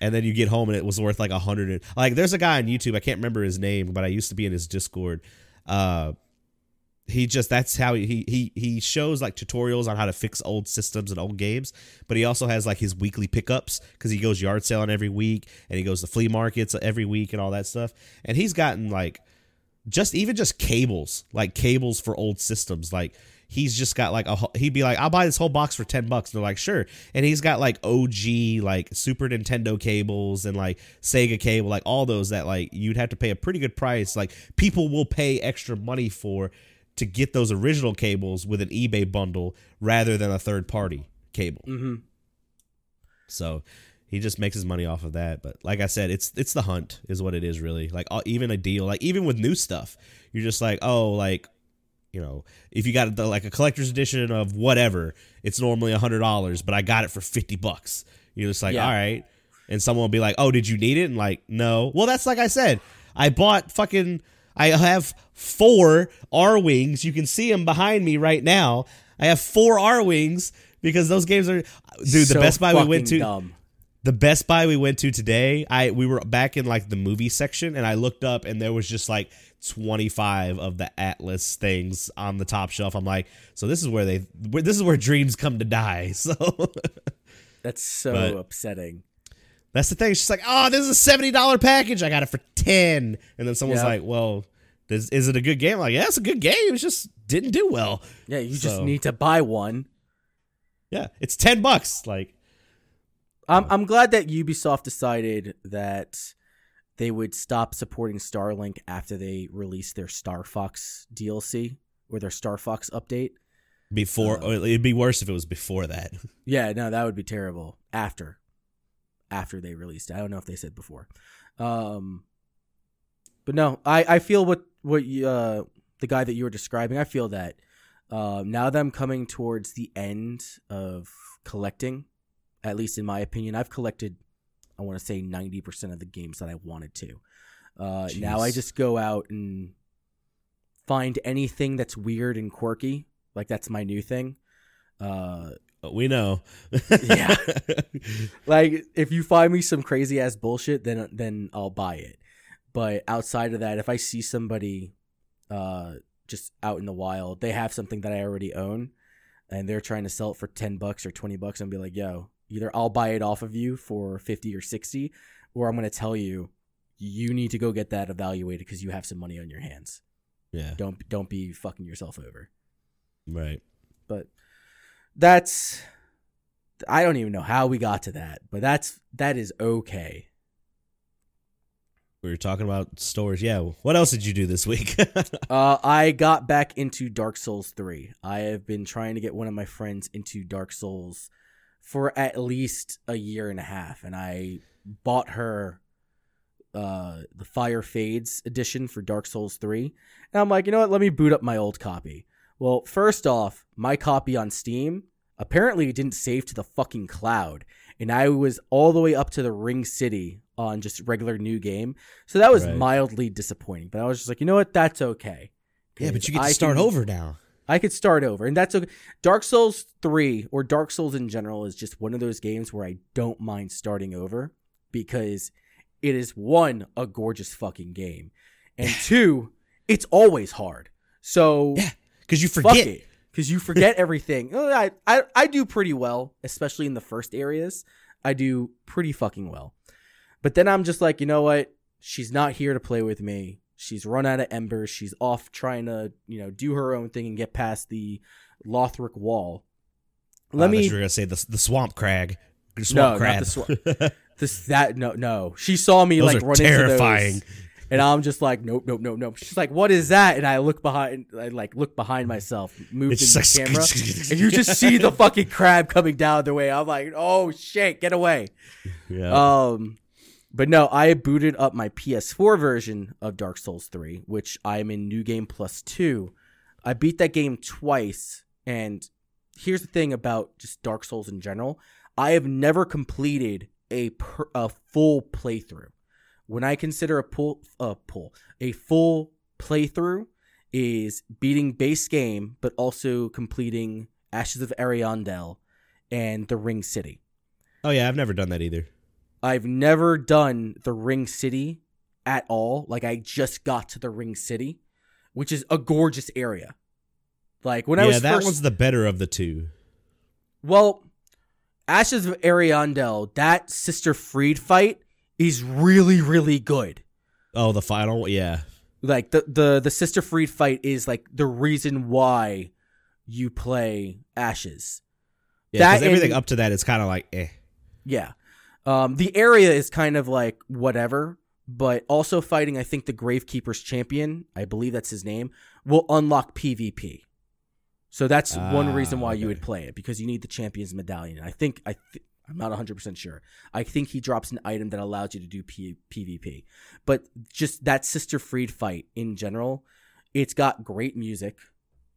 And then you get home and it was worth like a hundred. Like, there's a guy on YouTube. I can't remember his name, but I used to be in his Discord. Uh, he just that's how he he he shows like tutorials on how to fix old systems and old games but he also has like his weekly pickups because he goes yard selling every week and he goes to flea markets every week and all that stuff and he's gotten like just even just cables like cables for old systems. Like he's just got like a he'd be like i'll buy this whole box for 10 bucks. And they're like sure. And he's got like og like super nintendo cables and like sega cable like all those that like you'd have to pay a pretty good price like people will pay extra money for to get those original cables with an ebay bundle rather than a third party cable. Mm-hmm. so he just makes his money off of that. But like I said, it's it's the hunt is what it is really. Like uh, even a deal, like even with new stuff, you're just like, oh, like you know, if you got the, like a collector's edition of whatever, it's normally a hundred dollars, but I got it for fifty bucks. You're just like, Yeah. all right. And someone will be like, oh, did you need it? And like, no. Well, that's like I said, I bought fucking. I have four Arwings. You can see them behind me right now. I have four Arwings because those games are, dude. the Best Buy we went to, Dumb. The Best Buy we went to today, I we were back in like the movie section and I looked up and there was just like 25 of the Atlas things on the top shelf. I'm like, so this is where they this is where dreams come to die. So That's so But- upsetting. that's the thing. She's like, "Oh, this is a $70 package. I got it for 10." And then someone's Yeah. like, "Well, this, is it a good game?" I'm like, "Yeah, it's a good game. It just didn't do well." Yeah, you just need to buy one. Yeah, it's 10 bucks. Like, I'm I'm glad that Ubisoft decided that they would stop supporting Starlink after they released their Star Fox DLC or their Star Fox update. before Uh, it'd be worse if it was before that. Yeah, no, that would be terrible. After, after they released, it. I don't know if they said before. Um, but no, I I feel what what you, uh the guy that you were describing. I feel that uh, now that I'm coming towards the end of collecting, at least in my opinion, I've collected. I want to say ninety percent of the games that I wanted to. Uh, now I just go out and find anything that's weird and quirky. Like that's my new thing. Uh, We know. Yeah. like if you find me some crazy ass bullshit then then I'll buy it. But outside of that if I see somebody uh just out in the wild, they have something that I already own and they're trying to sell it for 10 bucks or 20 bucks and be like, "Yo, either I'll buy it off of you for 50 or 60 or I'm going to tell you you need to go get that evaluated cuz you have some money on your hands. yeah. Don't don't be fucking yourself over." Right. but that's I don't even know how we got to that, but that's that is okay. We were talking about stores. Yeah. What else did you do this week? Uh, I got back into Dark Souls 3. I have been trying to get one of my friends into Dark Souls for at least a year and a half, and I bought her uh, the Fire Fades edition for Dark Souls 3. And I'm like, you know what? Let me boot up my old copy. Well, first off, my copy on Steam apparently it didn't save to the fucking cloud, and I was all the way up to the Ring City on just regular new game. So that was Right. mildly disappointing. But I was just like, you know what? That's okay. yeah, but you get to I start can- over now. I could start over, and that's okay. Dark Souls 3 or Dark Souls in general is just one of those games where I don't mind starting over because it is one, a gorgeous fucking game, and two, it's always hard. So Yeah, because you forget. because you forget everything. I, I I do pretty well, especially in the first areas. I do pretty fucking well, but then I'm just like, you know what? She's not here to play with me. She's run out of embers. She's off trying to you know do her own thing and get past the Lothric wall. Let I thought me You were gonna say the the swamp crag. The No, Swamp not the swamp- this that no no. She saw me Those like are run terrifying. into those. And I'm just like, nope, nope, nope, nope. She's like, what is that? And I look behind, I like look behind myself, move It's the like- camera, and you just see the fucking crab coming down the way. I'm like, oh shit, get away. yeah. Um, but no, I booted up my PS4 version of Dark Souls 3, which I'm in New Game Plus 2. I beat that game twice, and here's the thing about just Dark Souls in general I have never completed a, per, a full playthrough. When I consider a pull, a pull, a full playthrough is beating base game, but also completing Ashes of Ariandel and the Ring City. Oh yeah, I've never done that either. I've never done the Ring City at all. Like I just got to the Ring City, which is a gorgeous area. Like when I yeah, was that first, one's the better of the two. well, Ashes of Ariandel, that Sister Friede fight is really really good. Oh, the final, yeah. Like the the the Sister Friede fight is like the reason why you play Ashes. Yeah, because everything and- up to that is kind of like eh. Yeah. Um, the area is kind of like whatever, but also fighting, I think, the Gravekeeper's champion, I believe that's his name, will unlock PvP. So that's one Ah, reason why you would play it because you need the champion's medallion. I think I th- I'm not 100% sure. I think he drops an item that allows you to do P- PvP. But just that Sister Friede fight in general, it's got great music.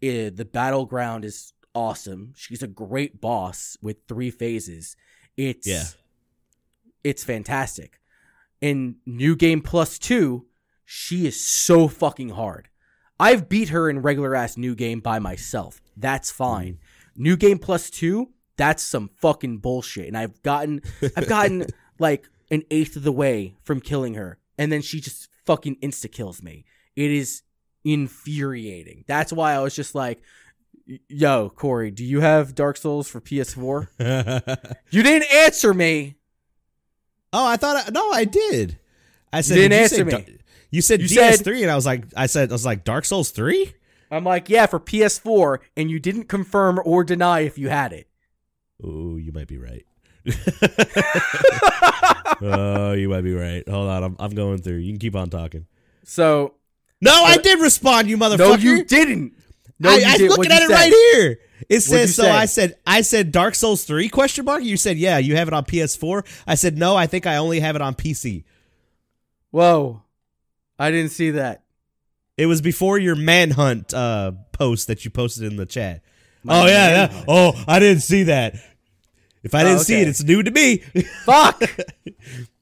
Eh, the battleground is awesome. She's a great boss with three phases. It's Yeah. It's fantastic. In New Game Plus 2, she is so fucking hard. I've beat her in regular ass New Game by myself. That's fine. Mm-hmm. New Game Plus 2, that's some fucking bullshit. And I've gotten I've gotten like an eighth of the way from killing her. And then she just fucking insta kills me. It is infuriating. That's why I was just like, yo, Corey, do you have Dark Souls for PS4? You didn't answer me. Oh, I thought I, no, I did. I said didn't did you answer say me. You said You DS3, and I was like, I said, I was like, Dark Souls 3. I'm like, yeah, for PS4, and you didn't confirm or deny if you had it. Oh, you might be right. oh, you might be right. Hold on, I'm, I'm going through. You can keep on talking. So No, I uh, did respond, you motherfucker. no, you didn't. No, I, you I'm didn't. looking What'd at it say? right here. It says so. say? I said I said Dark Souls three question mark. You said yeah. You have it on PS4. I said no. I think I only have it on PC. Whoa, I didn't see that. It was before your manhunt uh, post that you posted in the chat. My oh yeah, yeah. Oh, I didn't see that. If I Oh, didn't see it, it's new to me. Fuck.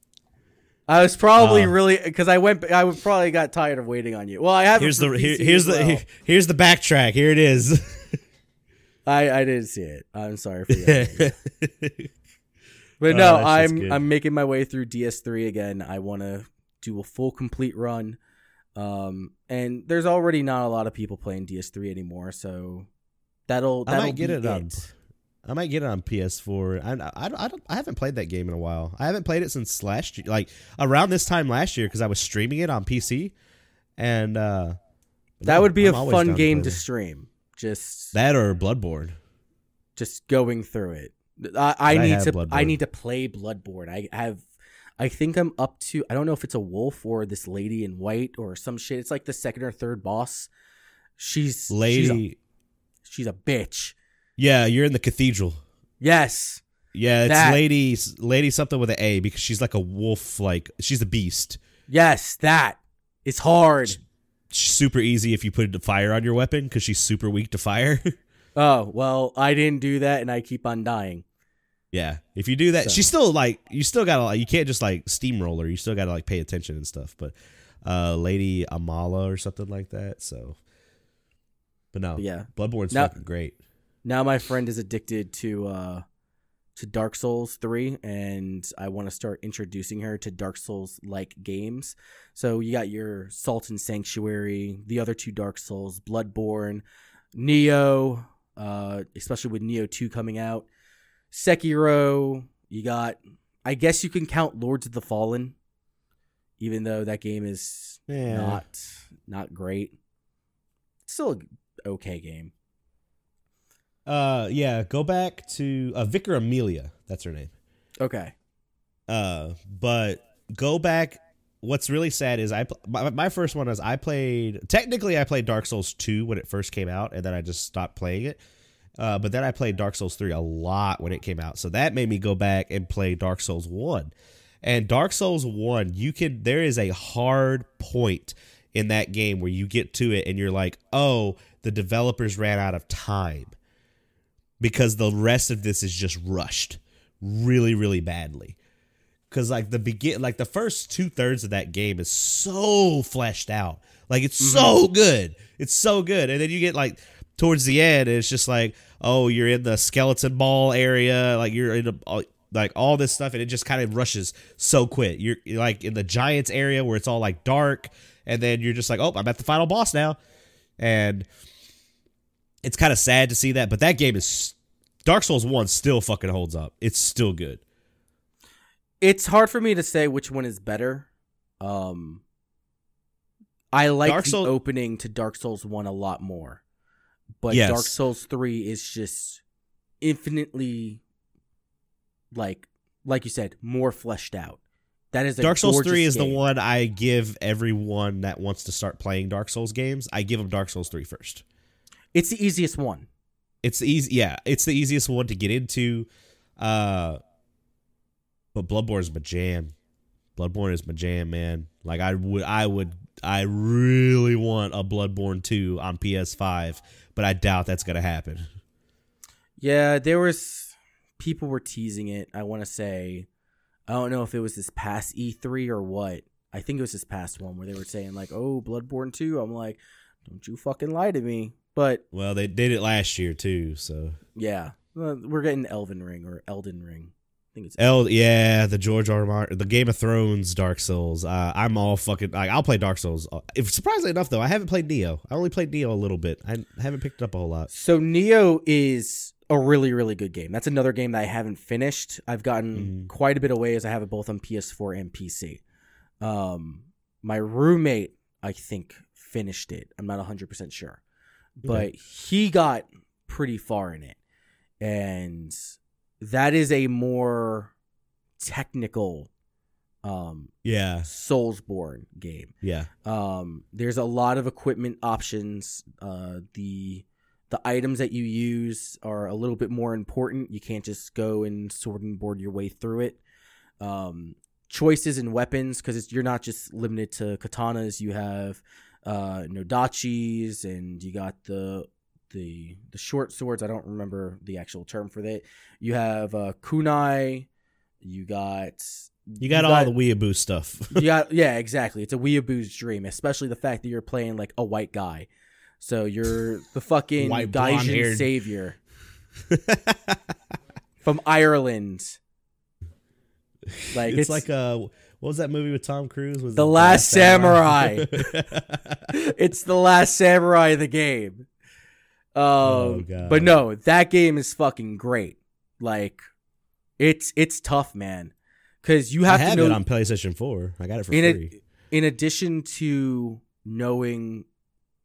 I was probably Uh. really because I went. I would probably got tired of waiting on you. Well, I have. it here's the here, here's as the well. here's the backtrack. Here it is. I I didn't see it. I'm sorry for you. But no, Oh, I'm good. I'm making my way through DS3 again. I want to do a full complete run. Um, and there's already not a lot of people playing DS3 anymore, so that'll that'll might get be it on. I might get it on PS4. I, I, I, don't, I haven't played that game in a while. I haven't played it since last year, like around this time last year, because I was streaming it on PC, and uh, That no, would be I'm a fun game play to stream. Just That or Bloodborne. just going through it. I, I need to I need to play Bloodborne. I have I think I'm up to I don't know if it's a wolf or this lady in white or some shit. It's like the second or third boss. She's Lady, She's a, she's a bitch. Yeah, you're in the cathedral. Yes. Yeah, it's That- lady, lady something with an A because she's like a wolf. Like she's a beast. Yes, that. It's hard. Super easy if you put fire on your weapon because she's super weak to fire. Oh, well, I didn't do that and I keep on dying. yeah, if you do that, So- she's still like you still gotta like you can't just like steamroller. You still gotta like pay attention and stuff. But uh, Lady Amala or something like that. So, but no, yeah. Bloodborne's Now- fucking great. Now my friend is addicted to uh to Dark Souls 3 and I want to start introducing her to Dark Souls like games. So you got your Salt and Sanctuary, the other two Dark Souls, Bloodborne, Nioh, uh especially with Nioh 2 coming out. Sekiro, you got I guess you can count Lords of the Fallen even though that game is Yeah. not not great. It's still a okay game. Uh, yeah. Go back to uh, Vicar Amelia. That's her name. Okay. Uh, but go back. What's really sad is I my, my first one is I played technically I played Dark Souls two when it first came out, and then I just stopped playing it. Uh, but then I played Dark Souls three a lot when it came out, so that made me go back and play Dark Souls one. And Dark Souls one, you can there is a hard point in that game where you get to it and you're like, oh, the developers ran out of time because the rest of this is just rushed really really badly because like the begin like the first two thirds of that game is so fleshed out like it's so mm-hmm. good It's so good. And then you get like towards the end, it's just like, oh, you're in the skeleton ball area, like you're in a, like all this stuff, and it just kind of rushes so quick. You're like in the giants area where it's all like dark, and then you're just like, oh, I'm at the final boss now, and it's kind of sad to see that. But that game is Dark Souls One still fucking holds up. It's still good. It's hard for me to say which one is better. Um, I like Dark the Soul- opening to Dark Souls One a lot more, but Yes. Dark Souls Three is just infinitely, like, like you said, more fleshed out. That is a Dark Souls gorgeous 3 is the one I give everyone that wants to start playing Dark Souls games. I give them Dark Souls 3 first. It's the easiest one. It's the easy yeah, it's the easiest one to get into. Uh but Bloodborne is my jam. Bloodborne is my jam, man. Like I would I would I really want a Bloodborne 2 on PS5, but I doubt that's to happen. Yeah, there was people were teasing it. I want to say, I don't know if it was this past E3 or what. I think it was this past one where they were saying like, "Oh, Bloodborne 2." I'm like, "Don't you fucking lie to me." But Well, they did it last year too, so yeah, we're getting Elven Ring or Elden Ring. I think it's El, yeah, the George R. R. Martin, the Game of Thrones, Dark Souls. Uh, I'm all fucking like I'll play Dark Souls. Uh, If surprisingly enough, though, I haven't played Nioh. I only played Nioh a little bit. I haven't picked it up a whole lot. So Nioh is a really really good game. That's another game that I haven't finished. I've gotten Mhm. quite a bit away as I have it both on PS4 and PC. Um, my roommate, I think, finished it. I'm not 100% sure. But he got pretty far in it. And that is a more technical um Yeah, Soulsborne game. yeah, Um, there's a lot of equipment options. Uh, the the items that you use are a little bit more important. You can't just go and sword and board your way through it. Um, choices in weapons because you're not just limited to katanas. You have uh, nodachis and you got the the the short swords. I don't remember the actual term for that. You have uh, kunai. You got you got all the weeaboo stuff. you got yeah, exactly. It's a weeaboo's dream, especially the fact that you're playing like a white guy. So you're the fucking White, Gaijin blonde-haired- savior from Ireland. Like it's, it's, like uh, what was that movie with Tom Cruise? Was The Last it's the last samurai of the game. Um, Oh, God. but no, that game is fucking great. Like, it's it's tough, man, because you I have have to know it on PlayStation Four. I got it for in free. a, in addition to knowing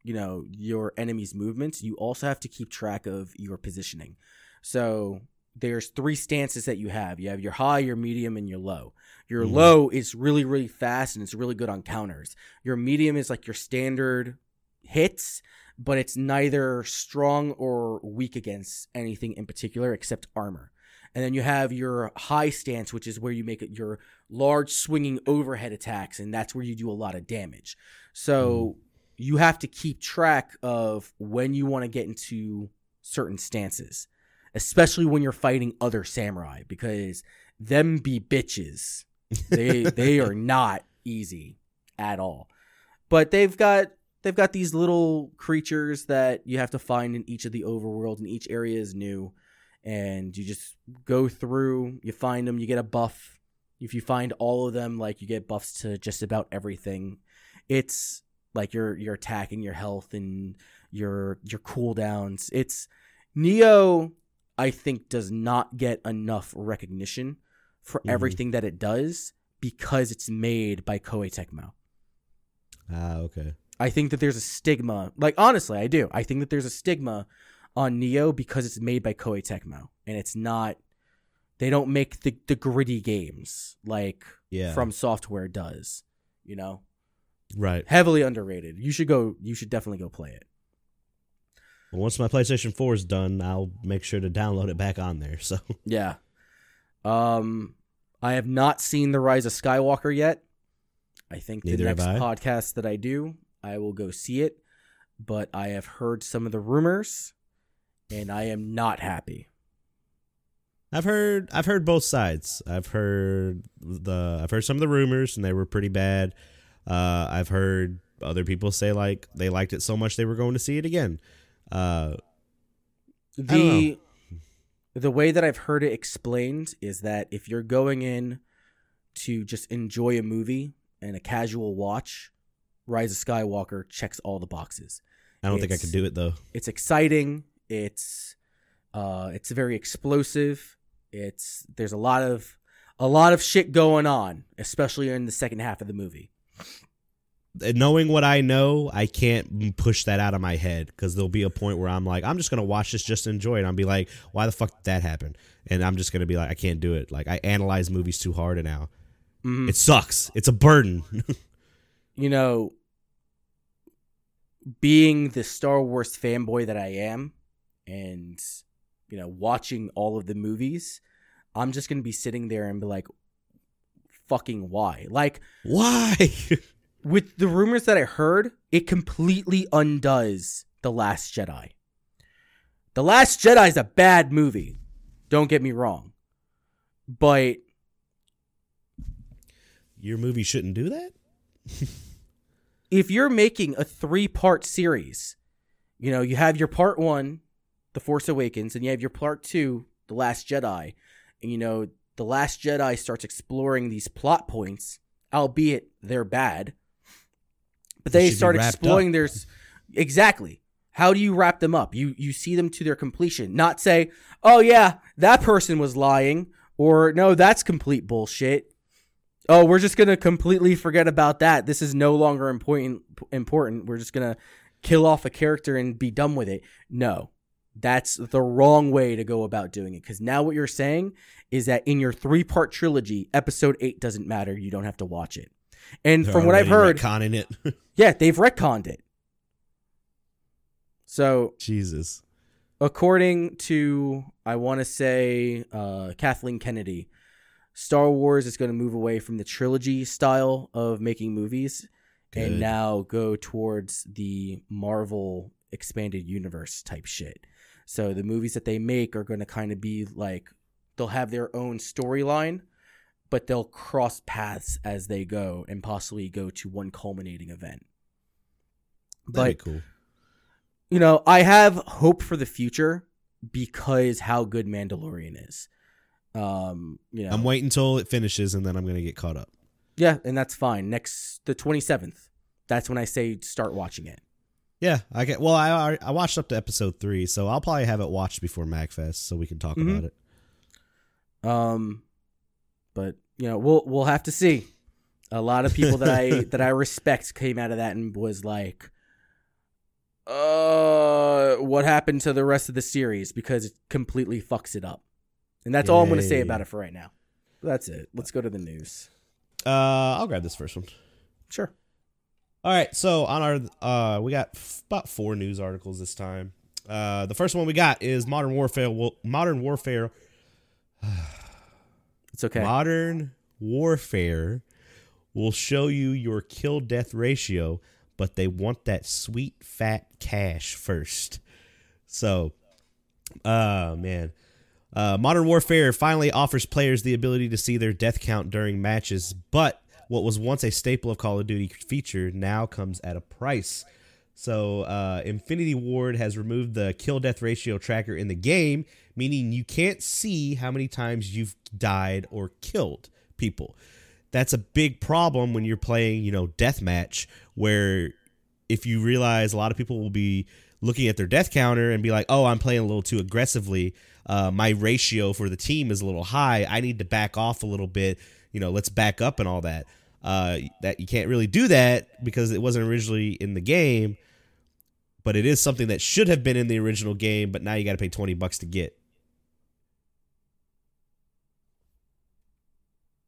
you know your enemy's movements you also have to keep track of your positioning so there's three stances that you have. You have your high your medium and your low. Your Mhm. low is really really fast and it's really good on counters. Your medium is like your standard hits but it's neither strong or weak against anything in particular except armor. And then you have your high stance which is where you make your large swinging overhead attacks and that's where you do a lot of damage. So you have to keep track of when you want to get into certain stances especially when you're fighting other samurai because them be bitches. They they are not easy at all. But they've got they've got these little creatures that you have to find in each of the overworld and each area is new. And you just go through you find them you get a buff. If you find all of them like you get buffs to just about everything. It's like your your attack and your health and your your cooldowns. It's Nioh i think does not get enough recognition for Mhm. everything that it does because it's made by koei tecmo Ah, okay. I think that there's a stigma. Like honestly, I do. I think that there's a stigma on Nioh because it's made by Koei Tecmo and it's not they don't make the the gritty games like Yeah. From Software does. You know? right. Heavily underrated. You should go you should definitely go play it. Once my PlayStation Four is done, I'll make sure to download it back on there. So Yeah. Um I have not seen The Rise of Skywalker yet. I think the Neither next podcast that I do, I will go see it, but I have heard some of the rumors and I am not happy. I've heard I've heard both sides. I've heard the I've heard some of the rumors and they were pretty bad. Uh, I've heard other people say like they liked it so much they were going to see it again. Uh, the the way that I've heard it explained is that if you're going in to just enjoy a movie and a casual watch, Rise of Skywalker checks all the boxes. I don't think I It's- could do it though. It's exciting. It's uh, it's very explosive. It's there's a lot of a lot of shit going on, especially in the second half of the movie. Knowing what I know, I can't push that out of my head because there'll be a point where I'm like, I'm just gonna watch this just enjoy it. I'll be like, why the fuck did that happen? And I'm just gonna be like, I can't do it. Like I analyze movies too hard and now. Mhm. It sucks. It's a burden. you know, being the Star Wars fanboy that I am, and you know, watching all of the movies, I'm just gonna be sitting there and be like, "Fucking why?" Like why? with the rumors that I heard, it completely undoes the Last Jedi. The Last Jedi is a bad movie. Don't get me wrong, but Your movie shouldn't do that. if you're making a three part series, you know, you have your part one, The Force Awakens, and you have your part two, The Last Jedi. And, you know, The Last Jedi starts exploring these plot points, albeit they're bad. But They start up. their. Exactly. How do you wrap them up? You you see them to their completion, not say, "Oh yeah, that person was lying," or "No, that's complete bullshit." oh, we're just gonna completely forget about that. This is no longer important. Important. We're just gonna kill off a character and be done with it. No, that's the wrong way to go about doing it. Because now what you're saying is that in your three part trilogy, episode eight doesn't matter. You don't have to watch it. And They're from what I've heard, retconning it. yeah, they've retconned it. So Jesus. according to I want to say uh, Kathleen Kennedy, Star Wars is going to move away from the trilogy style of making movies Good. and now go towards the Marvel expanded universe type shit. So the movies that they make are going to kind of be like they'll have their own storyline, but they'll cross paths as they go and possibly go to one culminating event. But That'd be cool. you know, I have hope for the future because how good Mandalorian is. Um, you know, I'm waiting until it finishes and then I'm gonna get caught up. yeah, and that's fine. Next, the 27th, that's when I say start watching it. Yeah, I get. Well, I I- watched up to episode three, so I'll probably have it watched before Magfest, so we can talk Mhm. about it. Um, but you know, we'll we'll have to see. A lot of people that I that I respect came out of that and was like, "Uh, what happened to the rest of the series?" Because it completely fucks it up, and that's all I'm going to say about it for right now. That's it. Let's go to the news. Uh, I'll grab this first one. Sure. All right, so on our uh, we got f- about four news articles this time. Uh, the first one we got is Modern Warfare. Wo- Modern Warfare. It's okay. Modern Warfare will show you your kill death ratio, but they want that sweet fat cash first. So, uh man. Uh, Modern Warfare finally offers players the ability to see their death count during matches, but what was once a staple of Call of Duty feature now comes at a price. So, uh, Infinity Ward has removed the kill death ratio tracker in the game, meaning you can't see how many times you've died or killed people. That's a big problem when you're playing, you know, deathmatch, where if you realize a lot of people will be looking at their death counter and be like, oh, I'm playing a little too aggressively. Uh, my ratio for the team is a little high. I need to back off a little bit. You know, let's back up and all that. Uh, that you can't really do that because it wasn't originally in the game, but it is something that should have been in the original game. But now you got to pay twenty bucks to get.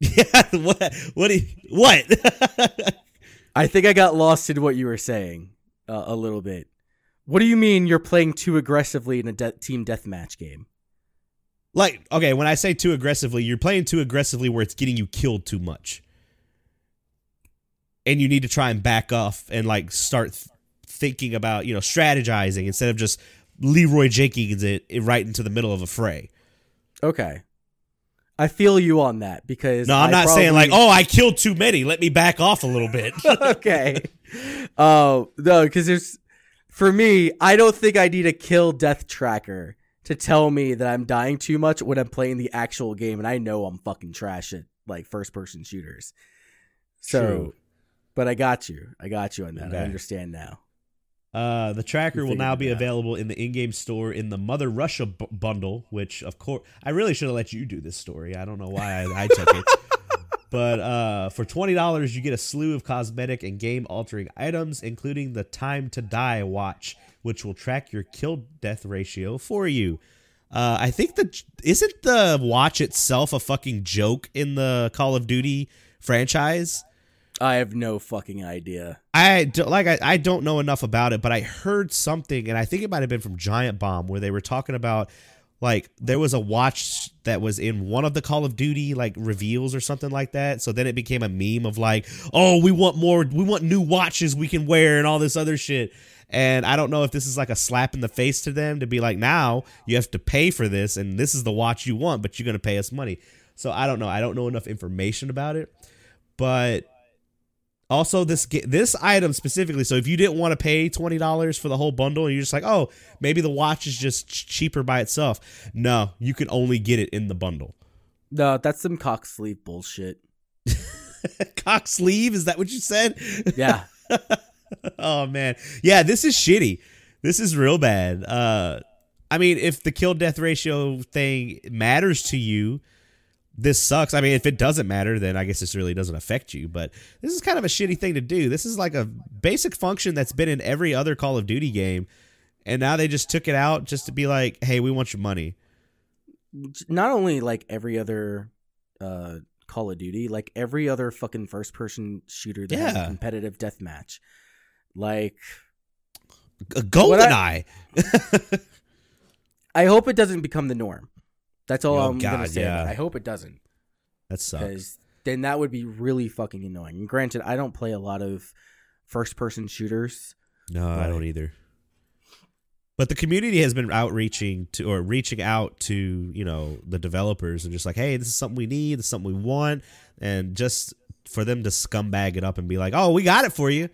Yeah, what? What? do you- What? I think I got lost in what you were saying uh, a little bit. What do you mean you're playing too aggressively in a de- team deathmatch game? like, okay, when I say too aggressively, you're playing too aggressively where it's getting you killed too much, and you need to try and back off and like start th- thinking about you know strategizing instead of just Leeroy Jenkins it, it right into the middle of a fray. Okay. I feel you on that because No, I'm not saying like, oh, I killed too many. Let me back off a little bit. okay. Oh no, because there's for me, I don't think I need a kill death tracker to tell me that I'm dying too much when I'm playing the actual game, and I know I'm fucking trash at like first person shooters. So, True. but I got you. I got you on that. I understand now. Uh, the tracker will now be out. available in the in-game store in the Mother Russia b- bundle, which of course I really should have let you do this story. I don't know why I, I took it. But uh, for twenty dollars, you get a slew of cosmetic and game-altering items, including the Time to Die watch, which will track your kill death ratio for you. Uh, I think the isn't the watch itself a fucking joke in the Call of Duty franchise. I have no fucking idea. I don't, like I, I don't know enough about it, but I heard something, and I think it might have been from Giant Bomb, where they were talking about like there was a watch that was in one of the Call of Duty like reveals or something like that. So then it became a meme of like, oh, we want more, we want new watches we can wear and all this other shit. And I don't know if this is like a slap in the face to them to be like, now you have to pay for this, and this is the watch you want, but you're gonna pay us money. So I don't know. I don't know enough information about it, but also, this this item specifically. So if you didn't want to pay twenty dollars for the whole bundle, and you're just like, oh, maybe the watch is just ch- cheaper by itself. No, you can only get it in the bundle. No, that's some cock sleeve bullshit. Cock sleeve, is that what you said? Yeah. oh man, yeah, this is shitty. This is real bad. Uh, I mean, if the kill death ratio thing matters to you, this sucks. I mean, if it doesn't matter, then I guess this really doesn't affect you. But this is kind of a shitty thing to do. This is like a basic function that's been in every other Call of Duty game, and now they just took it out just to be like, "Hey, we want your money." Not only like every other uh Call of Duty, like every other fucking first person shooter that has a Yeah. competitive deathmatch. Like GoldenEye. I hope it doesn't become the norm. That's all Oh, I'm gonna say. about it. yeah. I hope it doesn't, that sucks. because then that would be really fucking annoying. And granted, I don't play a lot of first person shooters. No, I don't either. But the community has been outreaching to or reaching out to, you know, the developers and just like, hey, this is something we need, this is something we want, and just for them to scumbag it up and be like, oh, we got it for you.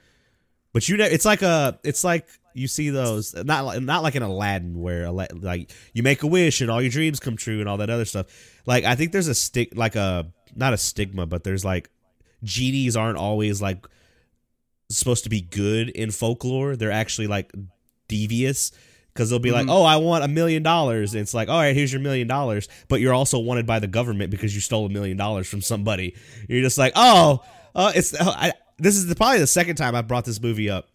But you know, it's like a, it's like you see those not like not like in Aladdin where like you make a wish and all your dreams come true and all that other stuff. Like I think there's a stick like a not a stigma, but there's like genies aren't always like supposed to be good in folklore. They're actually like devious because they'll be like, Mhm. "Oh, I want a million dollars." And It's like, "All right, here's your million dollars," but you're also wanted by the government because you stole a million dollars from somebody. You're just like, "Oh, uh, it's uh, I, this is the, probably the second time I brought this movie up."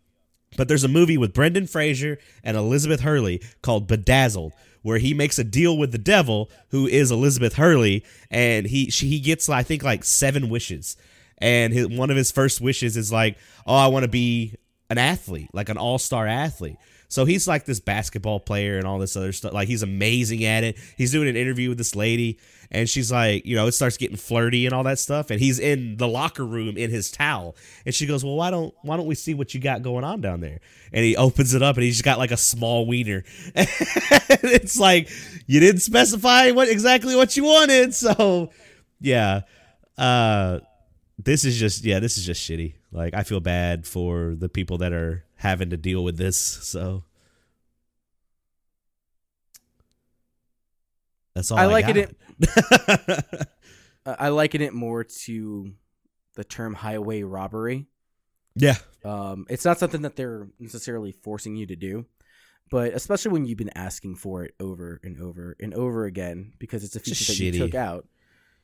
But there's a movie with Brendan Fraser and Elizabeth Hurley called Bedazzled, where he makes a deal with the devil, who is Elizabeth Hurley, and he she, he gets I think like seven wishes, and his, one of his first wishes is like, oh, I want to be an athlete, like an all star athlete. So he's like this basketball player and all this other stuff. Like he's amazing at it. He's doing an interview with this lady, and she's like, you know, it starts getting flirty and all that stuff. And he's in the locker room in his towel, and she goes, "Well, why don't why don't we see what you got going on down there?" And he opens it up, and he's got like a small wiener. it's like you didn't specify what exactly what you wanted, so yeah. Uh, this is just yeah, this is just shitty. Like I feel bad for the people that are having to deal with this. So that's all I I, liken it. I liken it more to the term highway robbery. yeah, Um, it's not something that they're necessarily forcing you to do, but especially when you've been asking for it over and over and over again because it's a Just feature that you took out.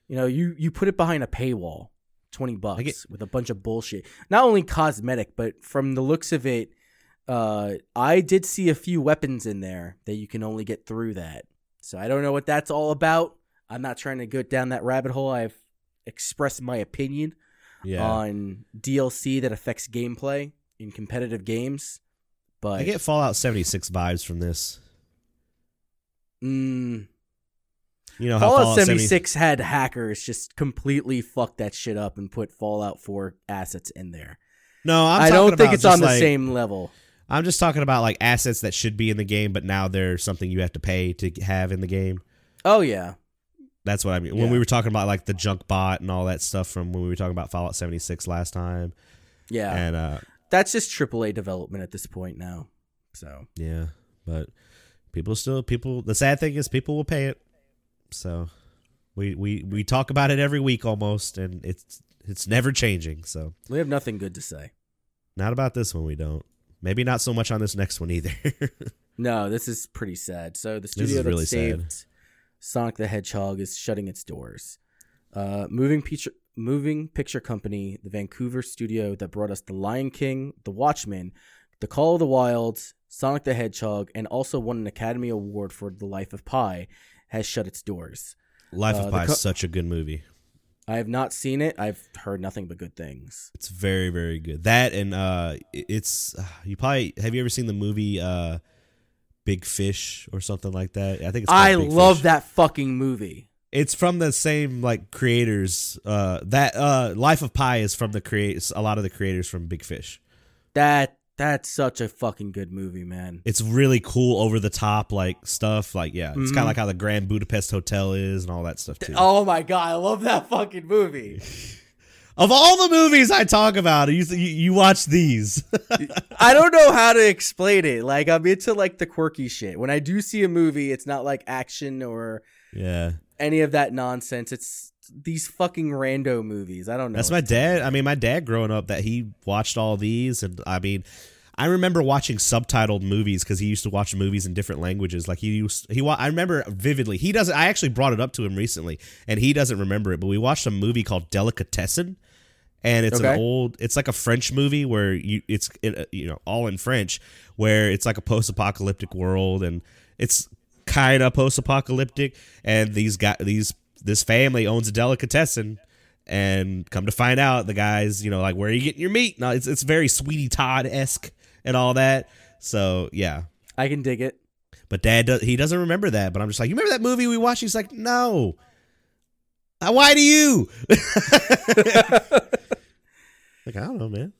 You know, you you put it behind a paywall, twenty bucks get- with a bunch of bullshit. Not only cosmetic, but from the looks of it, uh, I did see a few weapons in there that you can only get through that. So I don't know what that's all about. I'm not trying to go down that rabbit hole. I've expressed my opinion yeah. on DLC that affects gameplay in competitive games. But I get Fallout 76 vibes from this. mm, You know Fallout, Fallout 70 76 had hackers just completely fuck that shit up and put Fallout 4 assets in there. No, I'm I'm do not think it's on just the same level. I'm just talking about like assets that should be in the game, but now they're something you have to pay to have in the game. Oh yeah, That's what I mean. When we were talking about like the junk bot and all that stuff from when we were talking about Fallout 76 last time. yeah. And uh that's just AAA development at this point now. So Yeah, but people still people. The sad thing is people will pay it. So we we we talk about it every week almost, and it's it's never changing. So we have nothing good to say. not about this one. We don't. Maybe not so much on this next one either. No, this is pretty sad. So the studio that really saved sad. Sonic the Hedgehog is shutting its doors. Uh, moving picture moving picture company, the Vancouver studio that brought us The Lion King, The Watchmen, The Call of the Wild, Sonic the Hedgehog, and also won an Academy Award for The Life of Pi, has shut its doors. Life Uh, of the Pi co- is such a good movie. I have not seen it. I've heard nothing but good things. It's very very good. That and uh, it's uh, you probably have you ever seen the movie uh, Big Fish or something like that? I think it's. I Big love Fish. that fucking movie. It's from the same like creators. Uh, that uh, Life of Pi is from the create a lot of the creators from Big Fish. That that's such a fucking good movie, man. It's really cool, over the top like stuff. Like yeah, it's Mhm. kind of like how the Grand Budapest Hotel is and all that stuff too. Oh my god, I love that fucking movie. Of all the movies I talk about, you you, you watch these. I don't know how to explain it. Like I'm into like the quirky shit. When I do see a movie, it's not like action or yeah, any of that nonsense. It's these fucking rando movies. I don't know. that's my dad. I mean, my dad growing up that he watched all these, and I mean. I remember watching subtitled movies because he used to watch movies in different languages. Like he used, he. wa- I remember vividly. He doesn't. I actually brought it up to him recently, and he doesn't remember it. But we watched a movie called Delicatessen, and it's Okay. an old. It's like a French movie where you. It's it, uh, you know all in French, where it's like a post-apocalyptic world, and it's kind of post-apocalyptic. And these guys, these this family owns a delicatessen, and come to find out, the guys, you know, like where are you getting your meat? No, it's it's very Sweeney Todd esque and all that. So yeah, I can dig it. but Dad does, he doesn't remember that. But I'm just like, you remember that movie we watched? He's like, no. Why do you? like I don't know, man.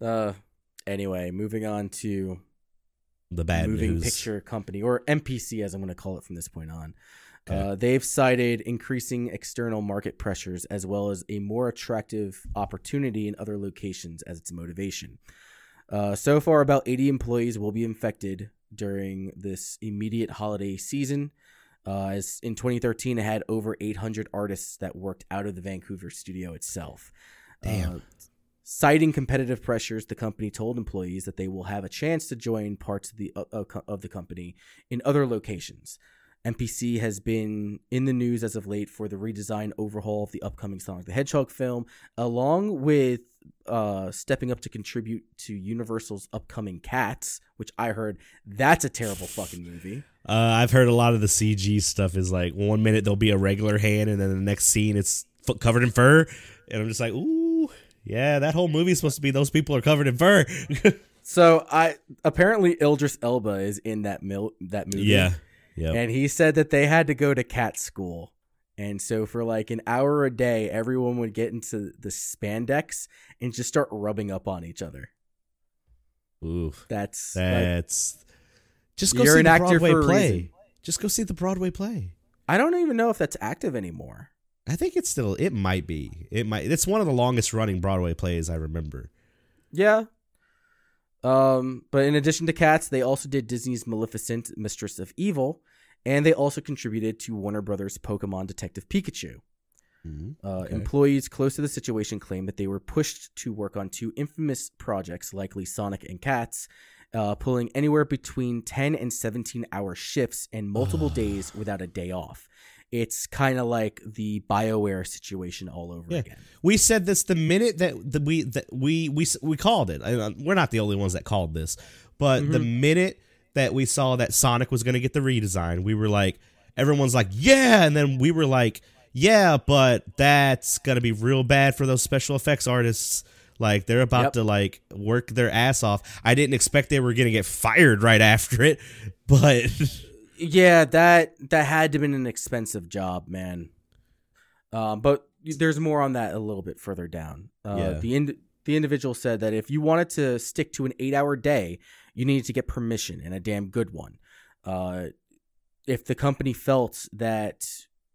Uh, anyway, moving on to The bad moving news. picture company or MPC as I'm going to call it from this point on. Okay. Uh, they've cited increasing external market pressures as well as a more attractive opportunity in other locations as its motivation. Uh, so far, about 80 employees will be infected during this immediate holiday season. Uh, as in 2013, it had over 800 artists that worked out of the Vancouver studio itself. Damn. Uh, citing competitive pressures, the company told employees that they will have a chance to join parts of the of, of the company in other locations. MPC has been in the news as of late for the redesign overhaul of the upcoming Sonic the Hedgehog film, along with uh, stepping up to contribute to Universal's upcoming Cats, which I heard that's a terrible fucking movie. Uh, I've heard a lot of the CG stuff is like one minute there'll be a regular hand, and then the next scene it's covered in fur, and I'm just like, ooh, yeah, that whole movie's supposed to be those people are covered in fur. So I apparently Idris Elba is in that mil- that movie. yeah, yeah. And he said that they had to go to cat school. And so for like an hour a day, everyone would get into the spandex and just start rubbing up on each other. Ooh, That's like, that's just go You're see an the actor Broadway for play. Just go see the Broadway play. I don't even know if that's active anymore. I think it's still. It might be. It might. It's one of the longest running Broadway plays I remember. Yeah. Um, but in addition to cats, they also did Disney's Maleficent, Mistress of Evil, and they also contributed to Warner Brothers' Pokemon Detective Pikachu. Mhm. Uh, Okay. Employees close to the situation claim that they were pushed to work on two infamous projects, likely Sonic and Cats, uh, pulling anywhere between 10 and 17 hour shifts and multiple days without a day off. It's kind of like the BioWare situation all over Yeah. again. We said this the minute that the, we that we we we called it. I- uh, We're not the only ones that called this, but the mm-hmm. minute that we saw that Sonic was going to get the redesign, we were like, everyone's like, yeah, and then we were like, yeah, but that's going to be real bad for those special effects artists. Like they're about Yep. to like work their ass off. I didn't expect they were going to get fired right after it, but Yeah, that that had to been an expensive job, man. Um, but there's more on that a little bit further down. Uh, Yeah. The ind- the individual said that if you wanted to stick to an eight hour day, you needed to get permission and a damn good one. Uh, if the company felt that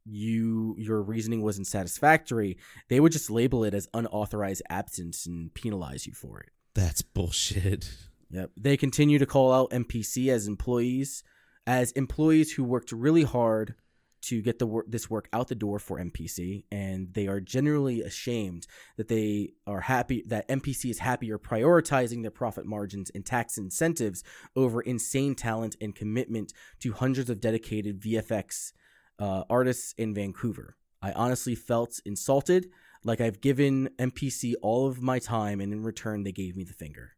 you your reasoning wasn't satisfactory, they would just label it as unauthorized absence and penalize you for it. That's bullshit. Yep. They continue to call out MPC as employees, as employees who worked really hard to get the this work out the door for MPC, and they are generally ashamed that they are happy that MPC is happier prioritizing their profit margins and tax incentives over insane talent and commitment to hundreds of dedicated VFX uh, artists in Vancouver. I honestly felt insulted, like I've given MPC all of my time, and in return they gave me the finger.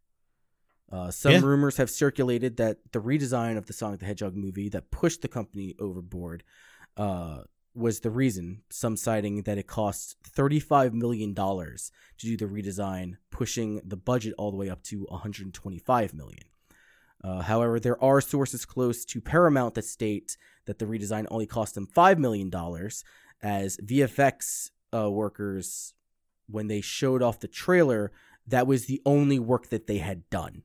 Uh, some Yeah. rumors have circulated that the redesign of the Sonic the Hedgehog movie that pushed the company overboard uh, was the reason. Some citing that it cost $35 million to do the redesign, pushing the budget all the way up to 125 million. Uh, however, there are sources close to Paramount that state that the redesign only cost them $5 million, as VFX uh, workers, when they showed off the trailer, that was the only work that they had done.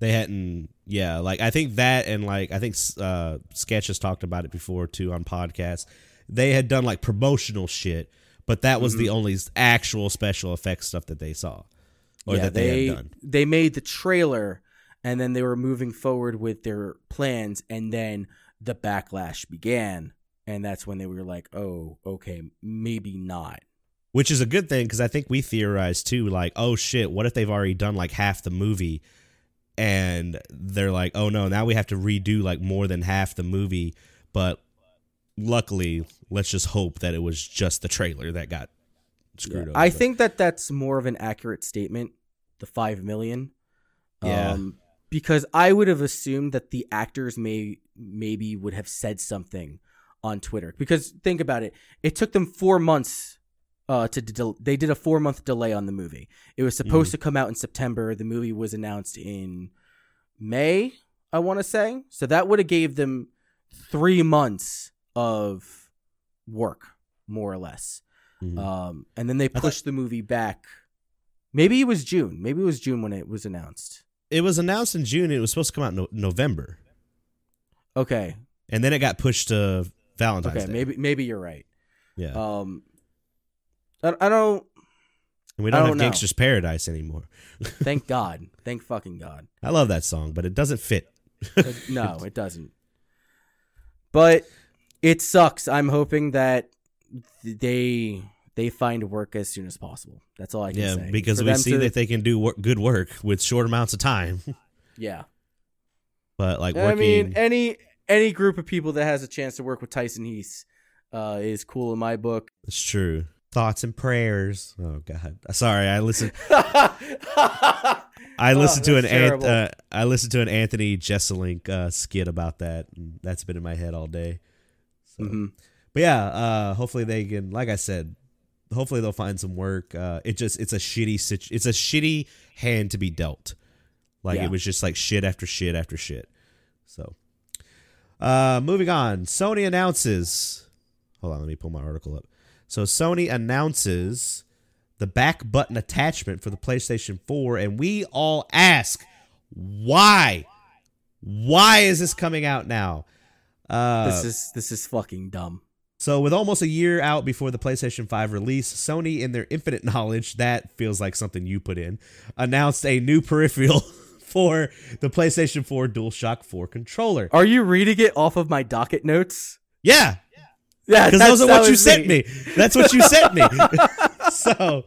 They hadn't, yeah. Like I think that, and like I think uh, Sketch has talked about it before too on podcasts. They had done like promotional shit, but that was the only actual special effects stuff that they saw or that they, had done. they made the trailer and then they were moving forward with their plans and then the backlash began and that's when they were like oh okay maybe not Which is a good thing because I think we theorized too, like, oh shit, what if they've already done like half the movie, and they're like, oh no, now we have to redo like more than half the movie, but luckily, let's just hope that it was just the trailer that got screwed over. i think that that's more of an accurate statement the 5 million Yeah. um, because i would have assumed that the actors may maybe would have said something on twitter because think about it it took them 4 months uh, to del- they did a four month delay on the movie. It was supposed to come out in September. The movie was announced in May, I want to say. So that would have gave them three months of work, more or less. Mhm. Um, and then they thought- pushed the movie back. Maybe it was June. Maybe it was June when it was announced. it was announced in June. It was supposed to come out in no- November, Okay. and then it got pushed to Valentine's Okay. Day. Maybe maybe you're right. yeah. Um, I, I don't. and we don't have don't know. Gangster's Paradise anymore. Thank God. Thank fucking God. I love that song, but it doesn't fit. It- no, it doesn't. But it sucks. I'm hoping that they they find work as soon as possible. That's all I can Yeah, say. because For we see to- that they can do wor- good work with short amounts of time. yeah. but like I mean, any any group of people that has a chance to work with Tyson Hesse uh, is cool in my book. it's true. Thoughts and prayers. Oh God, sorry. I listened. I Oh, listened to an terrible. uh, I listened to an Anthony Jeselnik uh, skit about that. And that's been in my head all day. So, Mhm. but yeah, uh, hopefully they can. Like I said, hopefully they'll find some work. Uh, it just it's a shitty situ- It's a shitty hand to be dealt. Like Yeah. it was just like shit after shit after shit. So, uh, moving on. Sony announces. Hold on, let me pull my article up. So Sony announces the back button attachment for the PlayStation 4, and we all ask, why? Why is this coming out now? Uh, this is this is fucking dumb. so, with almost a year out before the PlayStation 5 release, Sony, in their infinite knowledge, that feels like something you put in, announced a new peripheral for the PlayStation 4 DualShock 4 controller. Are you reading it off of my docket notes? Yeah, Yeah, because that's- those are what you sent me. That's what you sent me. so,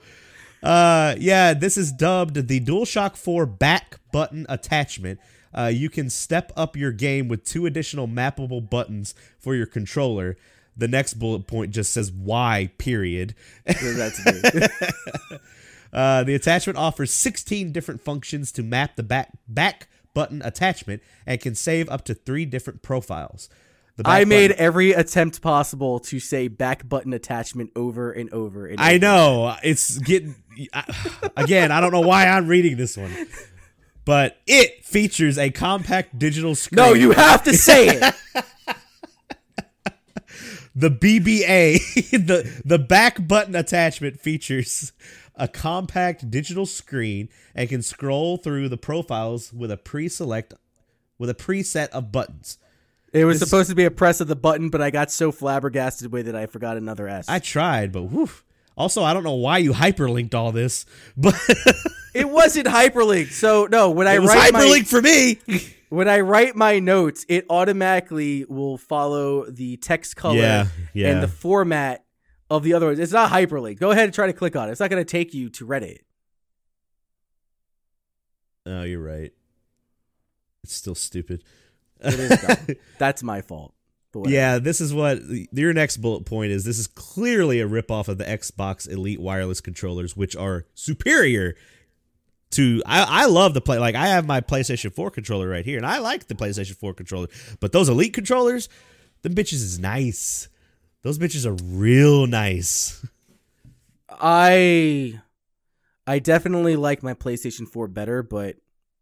uh, yeah, this is dubbed the DualShock 4 back button attachment. Uh, you can step up your game with two additional mappable buttons for your controller. The next bullet point just says "Y." Period. That's me. Uh, the attachment offers 16 different functions to map the back back button attachment and can save up to three different profiles. I made button- every attempt possible to say back button attachment over and over. And I over. know it's getting I- again. I don't know why I'm reading this one, but it features a compact digital screen. No, you have to say it. the BBA, the the back button attachment features a compact digital screen and can scroll through the profiles with a pre-select with a preset of buttons. It was This- supposed to be a press of the button, but I got so flabbergasted with it, I forgot another S. I tried, but whew. also I don't know why you hyperlinked all this, but It wasn't hyperlinked. So no, when I it was write my for me. when I write my notes, it automatically will follow the text color yeah, yeah. and the format of the other ones. It's not hyperlinked. Go ahead and try to click on it. It's not going to take you to Reddit. oh, you're right. It's still stupid. It is dumb. That's my fault. Yeah, this is what your next bullet point is. This is clearly a ripoff of the Xbox Elite wireless controllers, which are superior to. I, I love the play. Like I have my PlayStation 4 controller right here, and I like the PlayStation 4 controller. But those Elite controllers, the bitches is nice. Those bitches are real nice. I I definitely like my PlayStation 4 better, but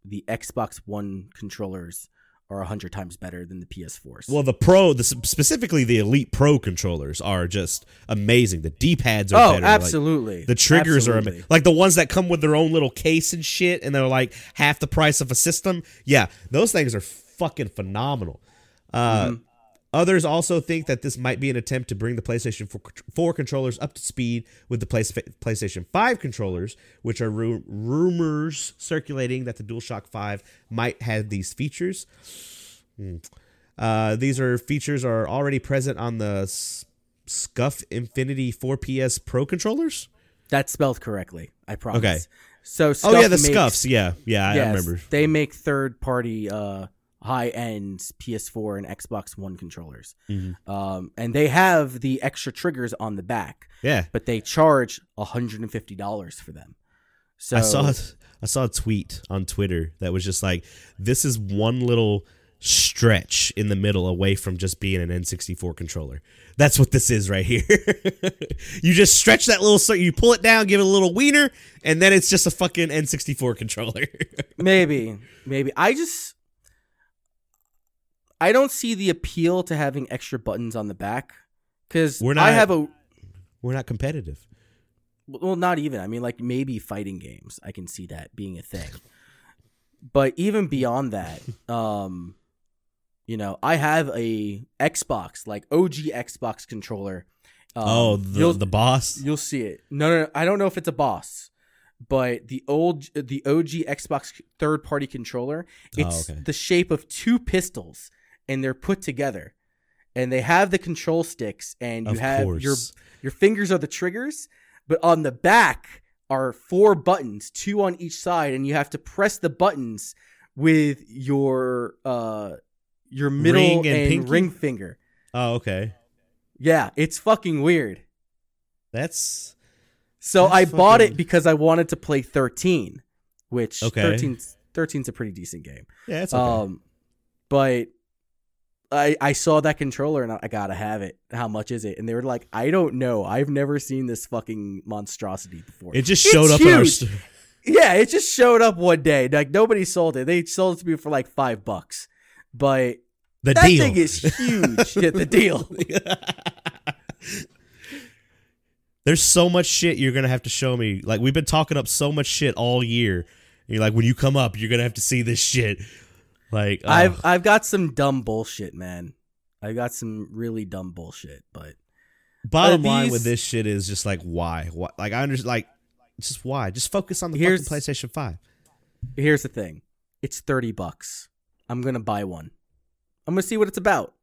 the Xbox One controllers are a hundred times better than the PS4s. Well, the Pro, the specifically the Elite Pro controllers are just amazing. The D pads are oh, better. like, absolutely. the triggers are amazing. Like the ones that come with their own little case and shit, and they're like half the price of a system. Yeah, those things are fucking phenomenal. Uh, Mm-hmm. Others also think that this might be an attempt to bring the PlayStation 4, 4 controllers up to speed with the PlayStation 5 controllers, which are ru- rumors circulating that the DualShock 5 might have these features. Hmm. Uh, these are features are already present on the S- Scuff Infinity 4PS Pro controllers. That's spelled correctly. I promise. Okay. So Oh yeah, the makes- Scuffs. Yeah, yeah, I remember. They make third party uh high end PS4 and Xbox One controllers. Mm-hmm. Um and they have the extra triggers on the back, Yeah, but they charge $150 for them. So I saw I saw a tweet on Twitter that was just like, "This is one little stretch in the middle away from just being an N64 controller." That's what this is right here. you just stretch that little, so you pull it down, give it a little wiener, and then it's just a fucking N64 controller. maybe maybe I just I don't see the appeal to having extra buttons on the back cuz We're I not- have a We're not competitive. well not even i mean like maybe fighting games i can see that being a thing but even beyond that um you know i have a xbox like og xbox controller um, oh, the the boss. you'll see it no, no no i don't know if it's a boss but the old the og xbox third party controller it's Oh, okay. the shape of two pistols and they're put together and they have the control sticks and you Of have course. your your fingers are the triggers, but on the back are four buttons, two on each side, and you have to press the buttons with your uh your middle Ring and and, ring finger. Oh, okay. Yeah, it's fucking weird. That's So That's I bought it because I wanted to play 13, which Okay. 13's 13's a pretty decent game. yeah. It's okay. Um but I I saw that controller and I, I gotta have it. How much is it? And they were like, I don't know. I've never seen this fucking monstrosity before. it just It's showed up in our. st- Yeah, it just showed up one day. Like nobody sold it. They sold it to me for like five bucks. But The that deal. thing is huge. yeah, the deal. There's so much shit you're gonna have to show me. Like we've been talking up so much shit all year. And you're like, when you come up, you're gonna have to see this shit. Like oh. I've I've got some dumb bullshit, man. I got some really dumb bullshit, but bottom uh, line these- with this shit is just like why? Why? Like I understand. Like just why? Just focus on the fucking PlayStation Five. here's the thing. It's 30 bucks. I'm going to buy one. I'm going to see what it's about.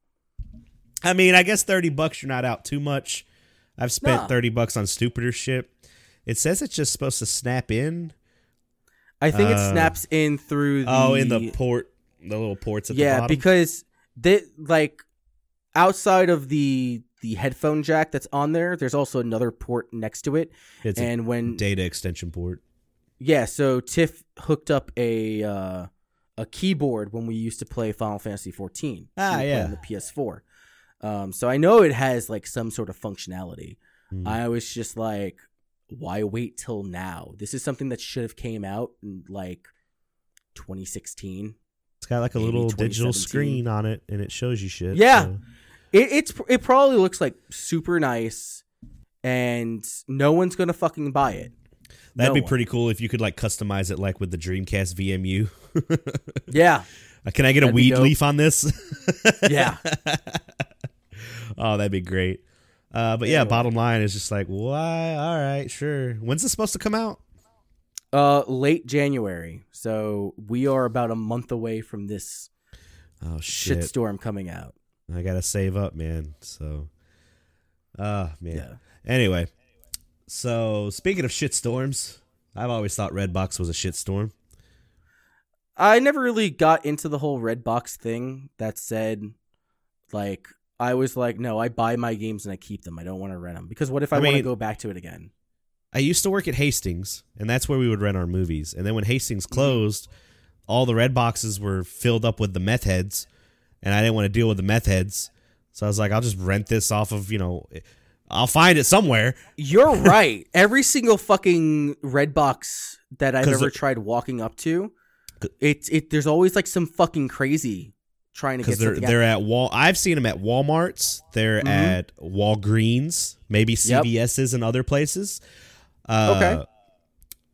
I mean, I guess thirty bucks. You're not out too much. I've spent Nah. thirty bucks on stupider shit. It says it's just supposed to snap in. I think it Uh, snaps in through the Oh, in the port, the little ports at the yeah, bottom. because they like outside of the the headphone jack that's on there, there's also another port next to it. it's and a when data extension port. yeah, so Tiff hooked up a uh, a keyboard when we used to play Final Fantasy 14. Ah, We would play yeah. on the PS4. Um, so I know it has like some sort of functionality. Hmm. I was just like, why wait till now? This is something that should have came out in like 2016. It's got like a little digital screen on it, and it shows you shit. Yeah. so- It, it's it probably looks like super nice, and no one's gonna fucking buy it. That'd No be one. pretty cool if you could like customize it like with the Dreamcast VMU. Yeah, Uh, Can I get a That'd be weed leaf on this? yeah. oh, that'd be great. Uh, but yeah, Anyway. bottom line is just like, why? All right, sure. When's this supposed to come out? Uh, late January. So we are about a month away from this Oh shit! shitstorm coming out. I gotta save up, man. So, ah, man. Yeah. Anyway, so speaking of shitstorms, I've always thought Redbox was a shitstorm. I never really got into the whole red box thing. That said, like I was like, no, I buy my games and I keep them. I don't want to rent them because what if I, I want to go back to it again? I used to work at Hastings, and that's where we would rent our movies. And then when Hastings closed, all the red boxes were filled up with the meth heads, and I didn't want to deal with the meth heads. So I was like, I'll just rent this off of, you know, I'll find it somewhere. You're right. Every single fucking red box that I've ever tried walking up to, it it there's always like some fucking crazy trying to get Because they're they're at Wal. I've seen them at WalMarts. They're Mhm. at Walgreens, maybe Yep. CVS's and other places. Uh, Okay.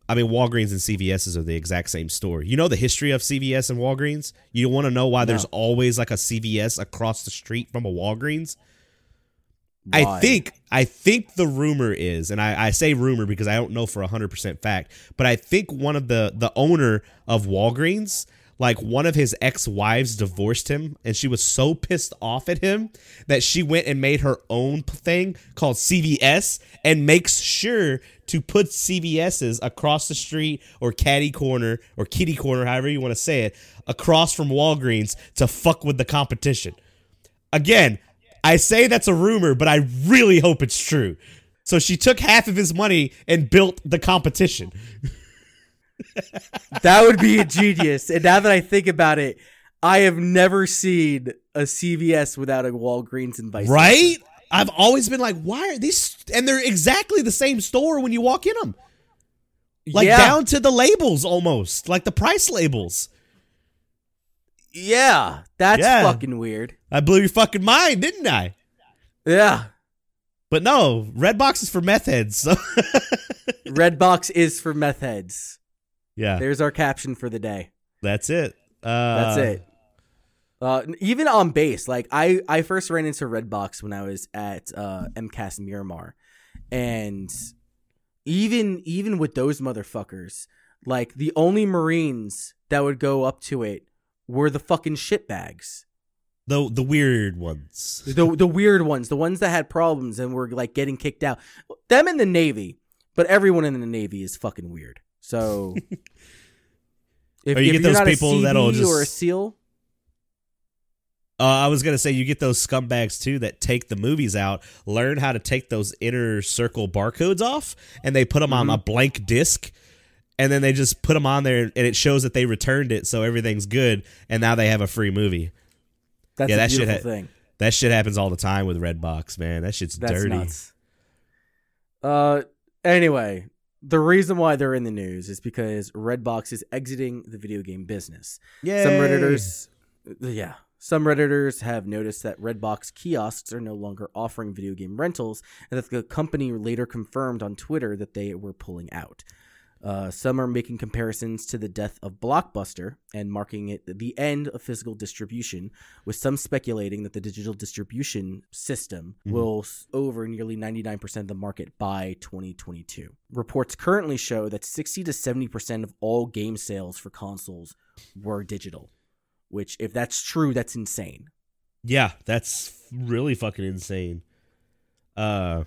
I mean, Walgreens and CVS's are the exact same store. You know the history of CVS and Walgreens. You want to know why there's always like a CVS across the street from a Walgreens? I think I think the rumor is, and I, I say rumor because I don't know for hundred percent fact, but I think one of the the owner of Walgreens, like one of his ex wives, divorced him, and she was so pissed off at him that she went and made her own thing called CVS and makes sure to put CVS's across the street or caddy corner or kitty corner, however you want to say it, across from Walgreens to fuck with the competition. Again, I say that's a rumor, but I really hope it's true. So she took half of his money and built the competition. that would be ingenious. and now that I think about it, I have never seen a CVS without a Walgreens and vice versa. Right? I've always been like, why are these? And they're exactly the same store when you walk in them. Like yeah, down to the labels almost, like the price labels. yeah, that's Yeah. fucking weird. I blew your fucking mind, didn't I? Yeah, But no, Redbox is for meth heads. So Redbox is for meth heads. Yeah, There's our caption for the day. that's it. Uh, That's it. Uh, even on base, like I, I first ran into Redbox when I was at uh, MCAS Miramar, and even even with those motherfuckers, like the only Marines that would go up to it were the fucking shitbags, The the weird ones. the the weird ones, the ones that had problems and were like getting kicked out. Them in the Navy, but everyone in the Navy is fucking weird. So. If, Or you if get those people that'll just or a SEAL, Uh, I was gonna say you get those scumbags too that take the movies out, learn how to take those inner circle barcodes off, and they put them on Mhm. a blank disc, and then they just put them on there, and it shows that they returned it, so everything's good, and now they have a free movie. that's Yeah, a that shit ha- thing. That shit happens all the time with Redbox, man. That shit's That's dirty. nuts. Uh, anyway, the reason why they're in the news is because Redbox is exiting the video game business. Yeah, Some redditors, uh, yeah, some redditors have noticed that Redbox kiosks are no longer offering video game rentals, and that the company later confirmed on Twitter that they were pulling out. Uh, some are making comparisons to the death of Blockbuster and marking it the end of physical distribution, with some speculating that the digital distribution system Mhm. will over nearly 99% of the market by 2022. Reports currently show that 60 to 70% of all game sales for consoles were digital, which, if that's true, that's insane. Yeah, that's really fucking insane. Uh,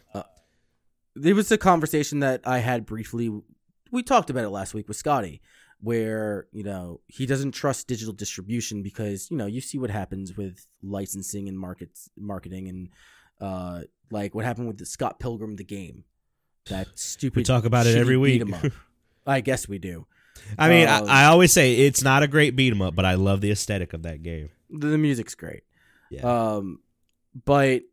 There was a conversation that I had briefly. We talked about it last week with Scotty, where you know he doesn't trust digital distribution because you know you see what happens with licensing and markets marketing and uh like what happened with the Scott Pilgrim the game. That stupid. we talk about it every week. beat 'em up. I guess we do. I mean, Um, I, I always say it's not a great beat 'em up, but I love the aesthetic of that game. The, the music's great. Yeah. Um, but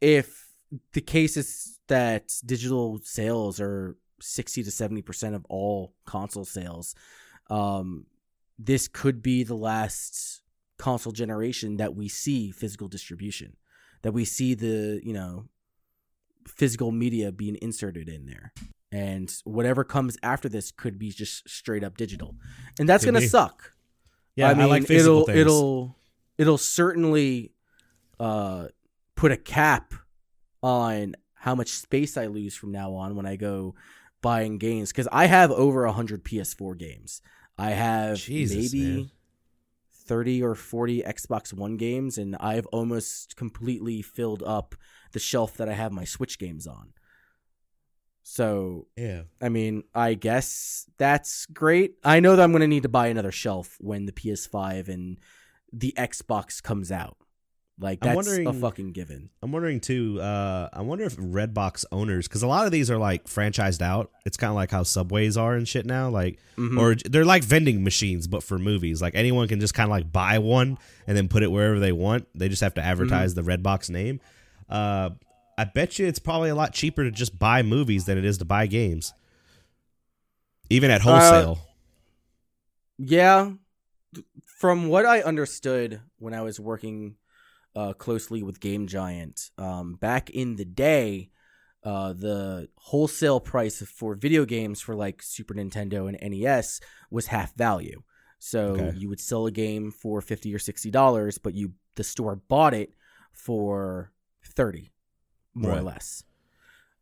if the case is that digital sales are 60 to 70% of all console sales, um, this could be the last console generation that we see physical distribution, that we see the, you know, physical media being inserted in there. And whatever comes after this could be just straight up digital. And that's going to suck. yeah, I mean, like physical it'll things. it'll it'll certainly uh, put a cap on how much space I lose from now on when I go buying games because I have over hundred PS4 games. I have Jesus, maybe man. thirty or forty Xbox One games, and I've almost completely filled up the shelf that I have my Switch games on. So Yeah. I mean, I guess that's great. I know that I'm going to need to buy another shelf when the PS5 and the Xbox comes out. Like I'm that's a fucking given. I'm wondering too. Uh, I wonder if Redbox owners, because a lot of these are like franchised out. It's kind of like how subways are and shit now. Like, Mhm. or they're like vending machines, but for movies. Like anyone can just kind of like buy one and then put it wherever they want. They just have to advertise the Redbox name. Uh, I bet you it's probably a lot cheaper to just buy movies than it is to buy games, even at wholesale. Yeah. From what I understood when I was working uh, closely with Game Giant, um, back in the day, uh, the wholesale price for video games for like Super Nintendo and NES was half value. So Okay. you would sell a game for fifty or sixty dollars, but you the store bought it for thirty, more or less.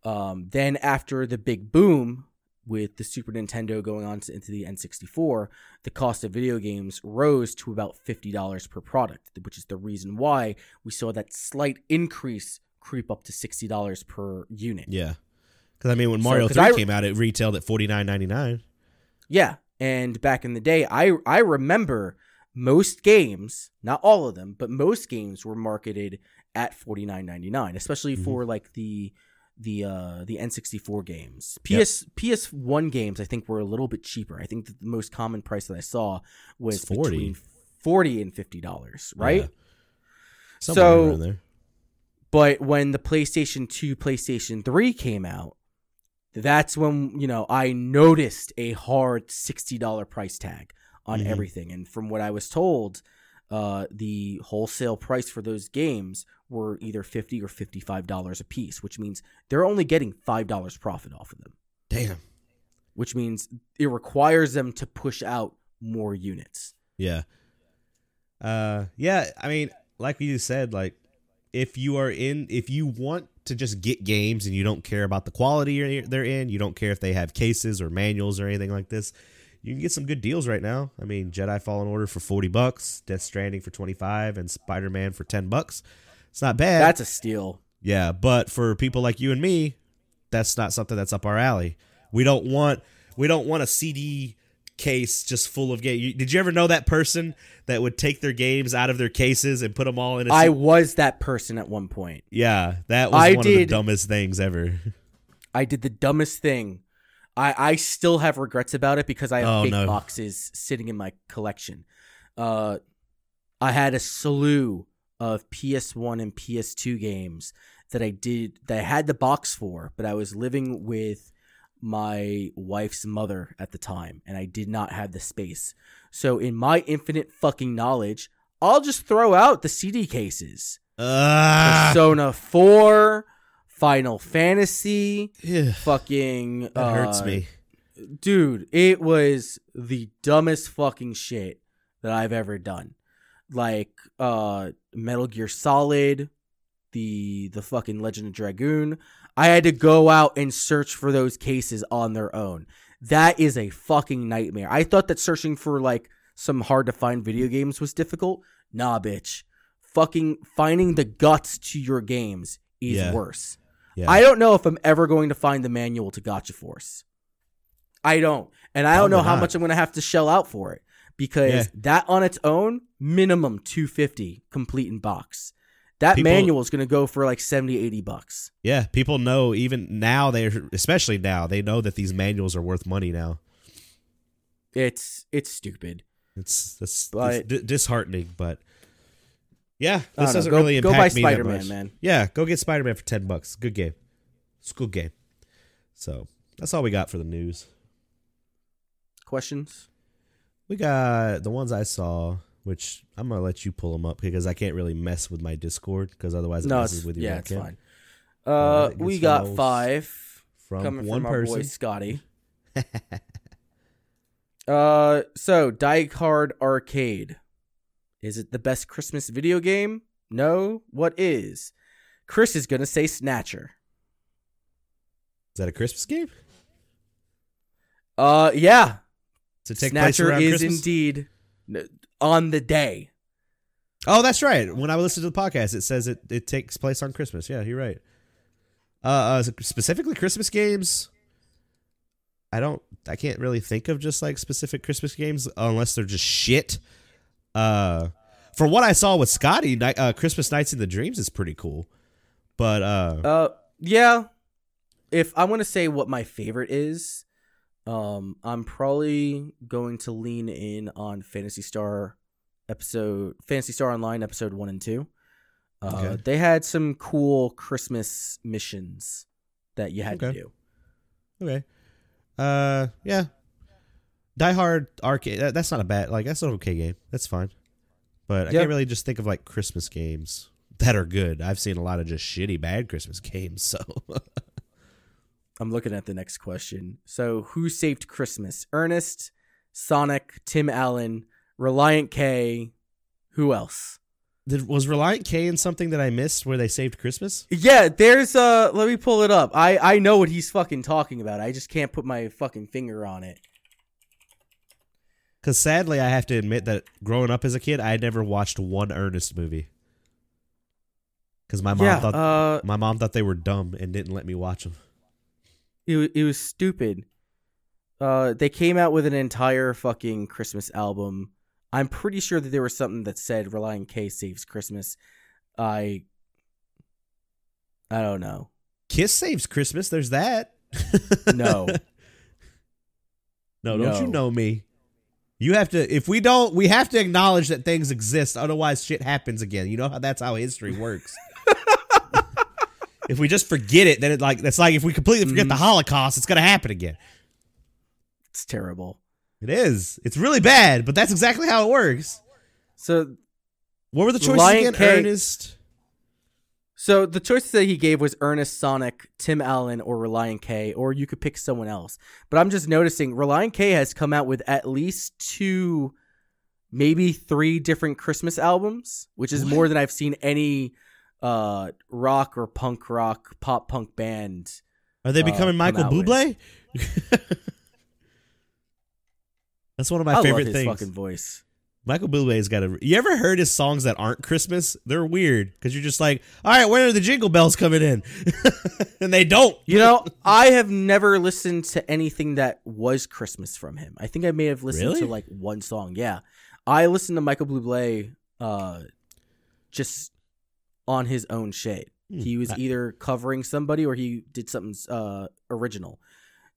Um, then after the big boom with the Super Nintendo going on to, into the N64, the cost of video games rose to about $50 per product, which is the reason why we saw that slight increase creep up to $60 per unit. yeah, because I mean, when So, Three I- came out, it retailed at forty nine ninety nine. Yeah, and back in the day, I I remember most games, not all of them, but most games were marketed at forty nine ninety nine, especially Mhm. for like the the uh the N64 games. Yep. PS PS1 games I think were a little bit cheaper. I think the most common price that I saw was It's 40. between 40 and 50 dollars, right? Yeah. So- there. But when the PlayStation 2, PlayStation 3 came out, that's when, you know, I noticed a hard $60 price tag on Mhm. everything. And from what I was told, uh, the wholesale price for those games were either 50 or $55 a piece, which means they're only getting $5 profit off of them, Damn. which means it requires them to push out more units. Yeah. Uh yeah, I mean, like you said, like if you are in if you want to just get games and you don't care about the quality you're- they're in, you don't care if they have cases or manuals or anything like this, you can get some good deals right now. I mean, Jedi Fallen Order for 40 bucks, Death Stranding for 25 and Spider-Man for 10 bucks. It's not bad. That's a steal. Yeah, but for people like you and me, that's not something that's up our alley. We don't want we don't want a CD case just full of games. Did you ever know that person that would take their games out of their cases and put them all in a I was that person at one point. Yeah, that was I one of the dumbest things ever. I did the dumbest thing. I, I still have regrets about it because I have Oh, fake no. boxes sitting in my collection. Uh, I had a slew of PS1 and PS2 games that I did that I had the box for, but I was living with my wife's mother at the time, and I did not have the space. So, in my infinite fucking knowledge, I'll just throw out the CD cases. Ah, Persona 4, Final Fantasy, fucking that hurts uh, me. dude it was the dumbest fucking shit that i've ever done. Like uh metal gear solid the the fucking legend of dragoon. I had to go out and search for those cases on their own. That is a fucking nightmare. I thought that searching for like some hard to find video games was difficult. Nah bitch. Fucking finding the guts to your games is Yeah. worse Yeah, I don't know if I'm ever going to find the manual to Gotcha Force. I don't. And I don't know how not. much I'm going to have to shell out for it because Yeah. that on its own, minimum 250 complete in box. That People- manual is going to go for like 70, 80 bucks. yeah. People know even now they're especially now they know that these manuals are worth money now. It's it's stupid. It's that's But- it's d- disheartening, but yeah, this know. doesn't Go- really go impact buy me that Spider-Man, much. man. Yeah, go get Spider Man for ten bucks. Good game. It's a good game. So that's all we got for the news. Questions? We got the ones I saw, which I'm gonna let you pull them up because I can't really mess with my Discord because otherwise it No, messes with your yeah, it's fine. Uh, Uh, we got five From coming one from our boy person. Scotty. Uh, so Die Hard Arcade. Is it the best Christmas video game? No. What is? Chris is gonna say Snatcher. Is that a Christmas game? Uh, yeah. To take place Snatcher is Christmas? indeed on the day. Oh, that's right. When I listened to the podcast, it says it, it takes place on Christmas. Yeah, you're right. Uh, uh, specifically Christmas games. I don't. I can't really think of just like specific Christmas games unless they're just shit. Uh, from what I saw with Scotty, uh, Christmas Nights in the Dreams is pretty cool. But uh, Uh, yeah. If I want to say what my favorite is, um, I'm probably going to lean in on Phantasy Star episode, Phantasy Star Online episode one and two. Uh, Okay. They had some cool Christmas missions that you had to do. okay. Uh, yeah. Die Hard Arcade. That, that's not a bad. Like that's an okay game. That's fine. But I Yep. can't really just think of like Christmas games that are good. I've seen a lot of just shitty bad Christmas games. So I'm looking at the next question. So, who saved Christmas? Ernest, Sonic, Tim Allen, Relient K. Who else? Did, was Relient K in something that I missed where they saved Christmas? Yeah, there's uh let me pull it up. I I know what he's fucking talking about. I just can't put my fucking finger on it. Because sadly, I have to admit that growing up as a kid, I had never watched one Ernest movie. Because my mom yeah, thought uh my mom thought they were dumb and didn't let me watch them. it it was stupid. Uh they came out with an entire fucking Christmas album. I'm pretty sure that there was something that said "Relient K saves Christmas. I I don't know. Kiss saves Christmas. There's that. No. no, don't you know me? You have to. If we don't, we have to acknowledge that things exist. Otherwise, shit happens again. You know how that's how history works. if we just forget it, then it like that's like if we completely forget the Mhm. Holocaust, it's gonna happen again. It's terrible. It is. It's really bad, but that's exactly how it works. So What were the choices Lion again? King- Ernest. So the choices that he gave was Ernest Sonic, Tim Allen, or Relient K, or you could pick someone else. But I'm just noticing Relient K has come out with at least two, maybe three different Christmas albums, which is What? more than I've seen any uh rock or punk rock pop punk band. Are they uh, becoming come Michael. Bublé? That's one of my I favorite love his things. fucking voice. Michael Bublé's got a. You ever heard his songs that aren't Christmas? They're weird because you're just like, all right, when are the jingle bells coming in? and they don't. You know, I have never listened to anything that was Christmas from him. I think I may have listened Really? to like one song. Yeah, I listened to Michael Bublé uh, just on his own shit. Hmm. He was I- either covering somebody or he did something uh, original,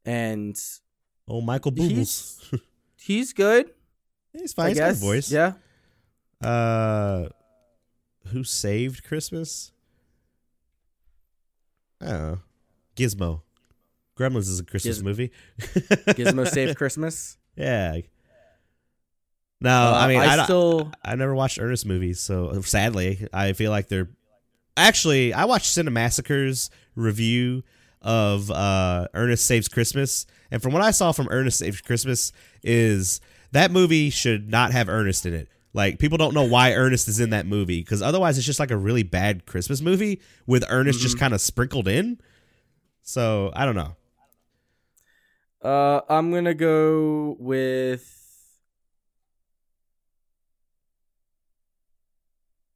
and Oh, Michael He's- he's good. He's I fine. He's got a voice. Yeah. Uh, who saved Christmas? I don't. Gizmo. Gremlins is a Christmas Giz- movie. Gizmo saved Christmas. Yeah. No, Uh, I mean, I, I don't- still I never watched Ernest movies, so sadly, I feel like they're. Actually, I watched Cinemassacre's review of uh, Ernest Saves Christmas, and from what I saw from Ernest Saves Christmas, is that movie should not have Ernest in it. Like people don't know why Ernest is in that movie because otherwise it's just like a really bad Christmas movie with Ernest just kind of sprinkled in. So I don't know. Uh, I'm gonna go with.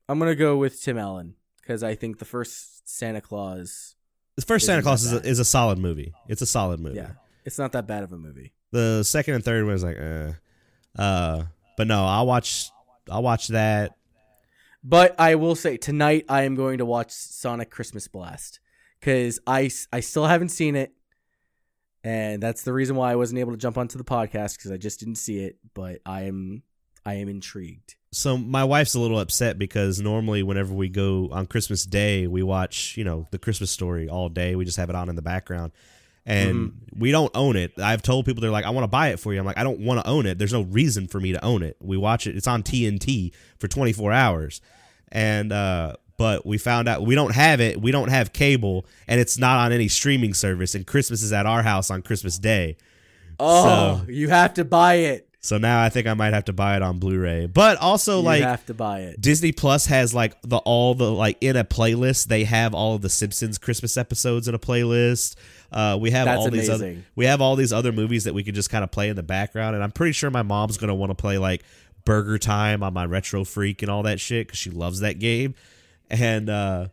I'm gonna go with Tim Allen because I think the first Santa Claus. The first Santa Claus is a, is a solid movie. It's a solid movie. Yeah, it's not that bad of a movie. The second and third one is like, uh, uh, but no, I'll watch. I'll watch that. But I will say tonight I am going to watch Sonic Christmas Blast because I I still haven't seen it, and that's the reason why I wasn't able to jump onto the podcast because I just didn't see it. But I am I am intrigued. So my wife's a little upset because normally whenever we go on Christmas Day, we watch you know the Christmas story all day. We just have it on in the background, and we don't own it. I've told people they're like, I want to buy it for you. I'm like, I don't want to own it. There's no reason for me to own it. We watch it. It's on TNT for 24 hours, and uh, but we found out we don't have it. We don't have cable, and it's not on any streaming service. And Christmas is at our house on Christmas Day. Oh, you have to buy it. So now I think I might have to buy it on Blu-ray. But also you like have to buy it. Disney Plus has like the all the like in a playlist they have all of the Simpsons Christmas episodes in a playlist. Uh, we have That's all these other we have all these other movies that we could just kind of play in the background, and I'm pretty sure my mom's gonna want to play like Burger Time on my Retro Freak and all that shit because she loves that game, and uh,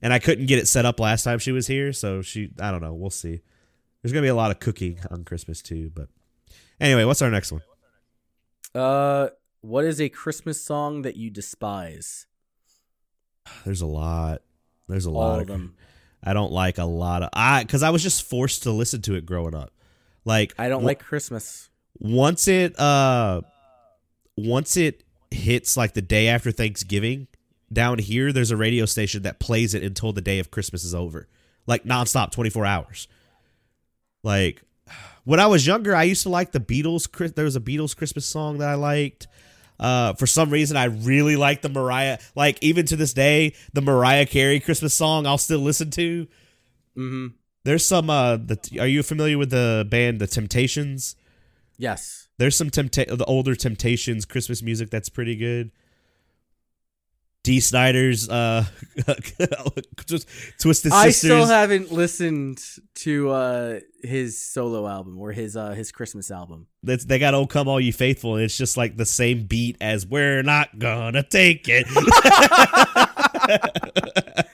and I couldn't get it set up last time she was here, so she I don't know, we'll see. There's gonna be a lot of cooking on Christmas too, but anyway, what's our next one? Uh, what is a Christmas song that you despise? There's a lot. There's a All lot of them. I don't like a lot of I because I was just forced to listen to it growing up. Like I don't wa- like Christmas. once it uh once it hits like the day after Thanksgiving down here. There's a radio station that plays it until the day of Christmas is over, like nonstop, 24 hours. Like when I was younger, I used to like the Beatles. There was a Beatles Christmas song that I liked. Uh, for some reason, I really like the Mariah. Like even to this day, the Mariah Carey Christmas song I'll still listen to. Mm-hmm. There's some. Uh, the, are you familiar with the band The Temptations? Yes. There's some tempta- the older Temptations Christmas music that's pretty good. Dee Snider's uh, just Twisted I Sisters. still haven't listened to uh, his solo album or his uh, his Christmas album. That's, they got "Oh Come All You Faithful," and it's just like the same beat as "We're Not Gonna Take It."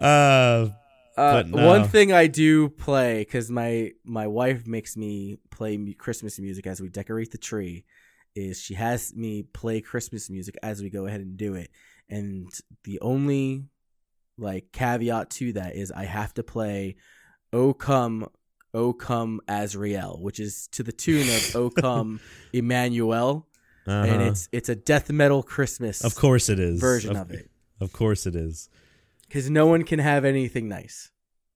uh, Uh, no. One thing I do play because my my wife makes me play Christmas music as we decorate the tree, is she has me play Christmas music as we go ahead and do it, and the only like caveat to that is I have to play "O Come." O come Azrael, which is to the tune of O come Emmanuel, and uh-huh. it's it's a death metal Christmas of course it is version of, of it Of course it is. because no one can have anything nice.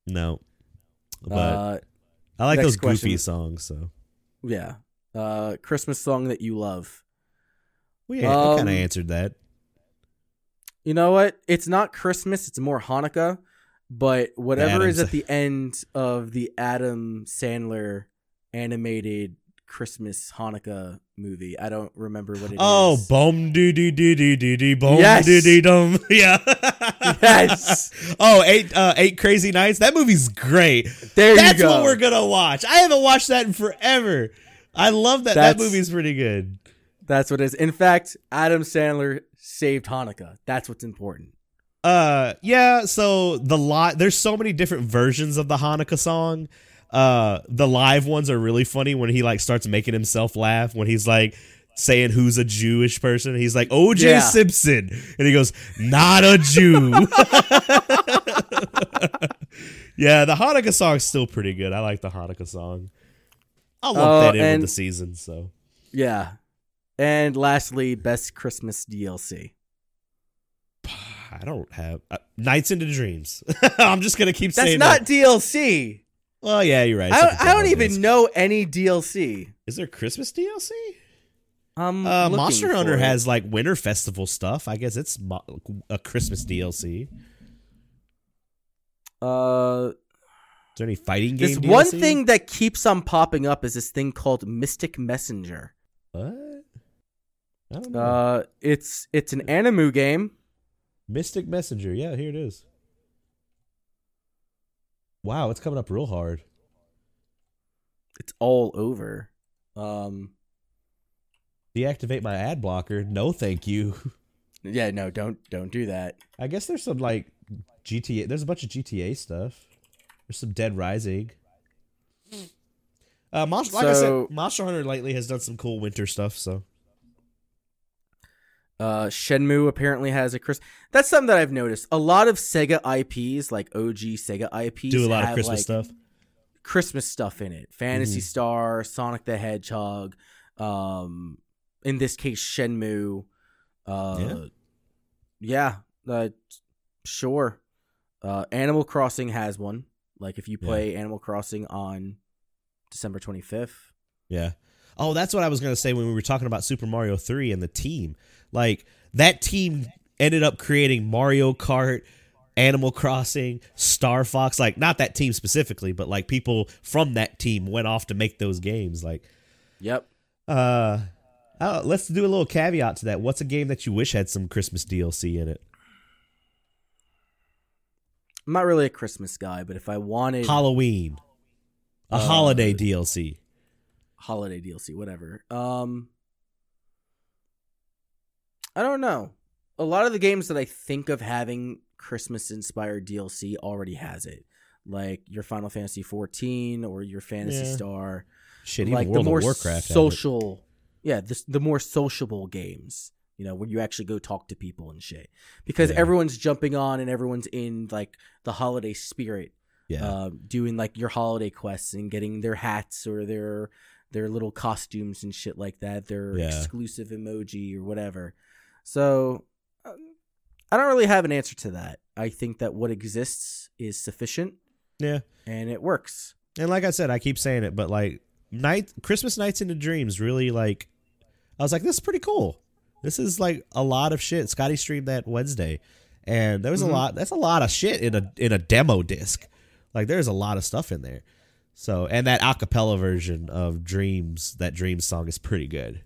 No, but uh, I like those goofy question. songs. So Yeah. Uh Christmas song that you love. we, we kind Um, of answered that. You know what? It's not Christmas, it's more Hanukkah, but whatever is at the end of the Adam Sandler animated Christmas Hanukkah movie. I don't remember what it is. Oh, boom doo doo doo doo doo doo boom Yes. doo doo dum. Yeah. Yes. oh, eight uh, eight crazy nights. That movie's great. There That's you go. what we're gonna watch. I haven't watched that in forever. I love that. That's- that movie's pretty good. That's what it is. In fact, Adam Sandler saved Hanukkah. That's what's important. Uh, yeah. So the li- there's so many different versions of the Hanukkah song. Uh, the live ones are really funny when he like starts making himself laugh when he's like saying who's a Jewish person. He's like OJ Yeah. Simpson, and he goes, "Not a Jew." yeah, the Hanukkah song's still pretty good. I like the Hanukkah song. I'll lump Uh, that in with the season. So Yeah. And lastly, best Christmas DLC. I don't have uh, Nights into Dreams. I'm just gonna keep saying That's saying not that. DLC. Well, yeah, you're right. I don't, like don't even know any DLC. Is there Christmas DLC? Um, Uh, Monster Hunter it. has like Winter Festival stuff. I guess it's mo- a Christmas DLC. Uh, Is there any fighting game? this one thing that keeps on popping up is this thing called Mystic Messenger. What? I don't know. Uh, it's it's an anime game. Mystic Messenger. Yeah, here it is. Wow, it's coming up real hard. It's all over. Um, Deactivate my ad blocker. No, thank you. yeah, no, don't don't do that. I guess there's some like GTA. There's a bunch of GTA stuff. There's some Dead Rising. Uh, Monster, like I said, Monster Hunter lately has done some cool winter stuff. So Uh, Shenmue apparently has a Chris. That's something that I've noticed. A lot of Sega IPs, like OG Sega IPs, do a lot of Christmas like, stuff. Christmas stuff in it. Phantasy Mhm. Star, Sonic the Hedgehog, um, in this case Shenmue. Uh, yeah, uh, sure. Uh, Animal Crossing has one. Like if you Yeah. play Animal Crossing on December twenty fifth. Yeah. Oh, that's what I was gonna say when we were talking about Super Mario Three and the team. Like that team ended up creating Mario Kart, Animal Crossing, Star Fox. Like not that team specifically, but like people from that team went off to make those games. Like, Yep. uh, uh, let's do a little caveat to that. What's a game that you wish had some Christmas DLC in it? I'm not really a Christmas guy, but if I wanted Halloween, a Uh, holiday DLC. holiday DLC, whatever. Um, I don't know. A lot of the games that I think of having Christmas inspired DLC already has it, like your Final Fantasy 14 or your Phantasy Yeah. Star. Shit, even like World the more of Warcraft. social, yeah, the, the more sociable games. You know, where you actually go talk to people and shit, because Yeah. everyone's jumping on and everyone's in like the holiday spirit Yeah, uh, doing like your holiday quests and getting their hats or their their little costumes and shit like that, their Yeah. exclusive emoji or whatever. So um, I don't really have an answer to that. I think that what exists is sufficient yeah. and it works. And like I said, I keep saying it, but like night Christmas nights into dreams really like I was like, this is pretty cool. This is like a lot of shit. Scotty streamed that Wednesday, and there was Mhm. a lot. That's a lot of shit in a in a demo disc. Like there's a lot of stuff in there. So and that acapella version of Dreams, that Dreams song is pretty good.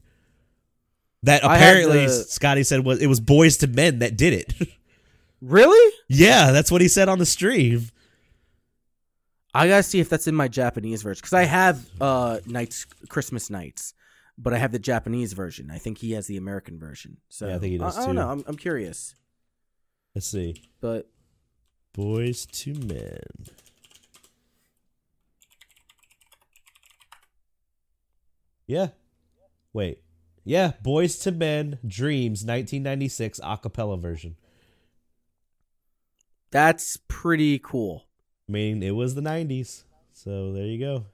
That apparently the- Scotty said was it was Boyz II Men that did it. Really? yeah, that's what he said on the stream. I gotta see if that's in my Japanese version because I have uh nights Christmas nights, but I have the Japanese version. I think he has the American version. So Yeah, I think he does I, don't know. I'm, I'm curious, Let's see. but Boyz II Men. Yeah. Wait. Yeah, Boyz II Men Dreams 1996 acapella version. that's pretty cool. I mean, it was the 90s. So there you go.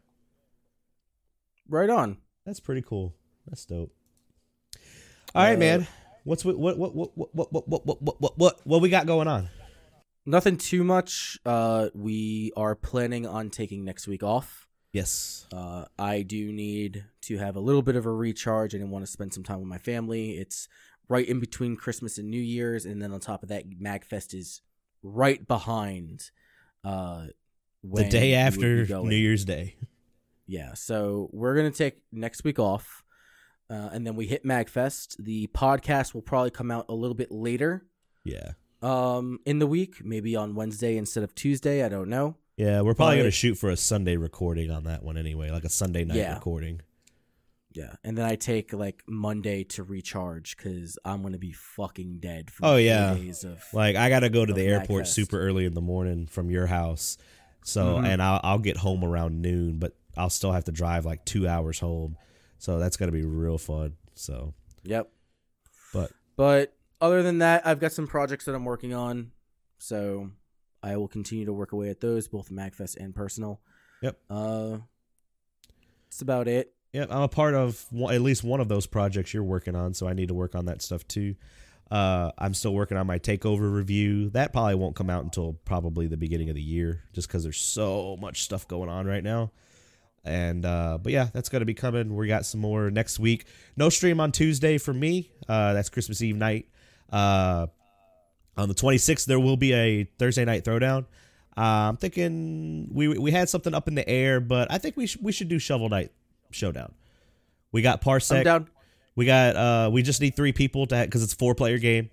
Right on. That's pretty cool. That's dope. All right, Uh, man. What's what what what what what what what what what what what what we got going on? Nothing too much. Uh, we are planning on taking next week off. Yes. Uh, I do need to have a little bit of a recharge and want to spend some time with my family. It's right in between Christmas and New Year's, and then on top of that, Magfest is right behind. Uh, The day after. New Year's Day. Yeah, so we're gonna take next week off, uh, and then we hit Magfest. The podcast will probably come out a little bit later, Yeah. um, in the week, maybe on Wednesday instead of Tuesday. I don't know. Yeah, we're probably But- going to shoot for a Sunday recording on that one anyway, like a Sunday night Yeah. recording. Yeah, and then I take like Monday to recharge because I'm gonna be fucking dead. For Oh, yeah. days of Like I got to go to the airport Magfest. super early in the morning from your house. So, Mhm. and I'll I'll get home around noon, but I'll still have to drive like 2 hours home. So that's going to be real fun. So, yep. But- but other than that, I've got some projects that I'm working on, so I will continue to work away at those, both Magfest and personal. Yep. Uh, that's about it. Yeah, I'm a part of one, at least one of those projects you're working on, so I need to work on that stuff too. Uh, I'm still working on my takeover review. That probably won't come out until probably the beginning of the year, just because there's so much stuff going on right now. And uh, but yeah, that's gonna be coming. We got some more next week. No stream on Tuesday for me. Uh, that's Christmas Eve night. Uh, on the 26th, there will be a Thursday night throwdown. Uh, I'm thinking we we had something up in the air, but I think we should we should do Shovel Knight Showdown. We got I'm Parsec. down. We got uh we just need three people to because it's a four player game.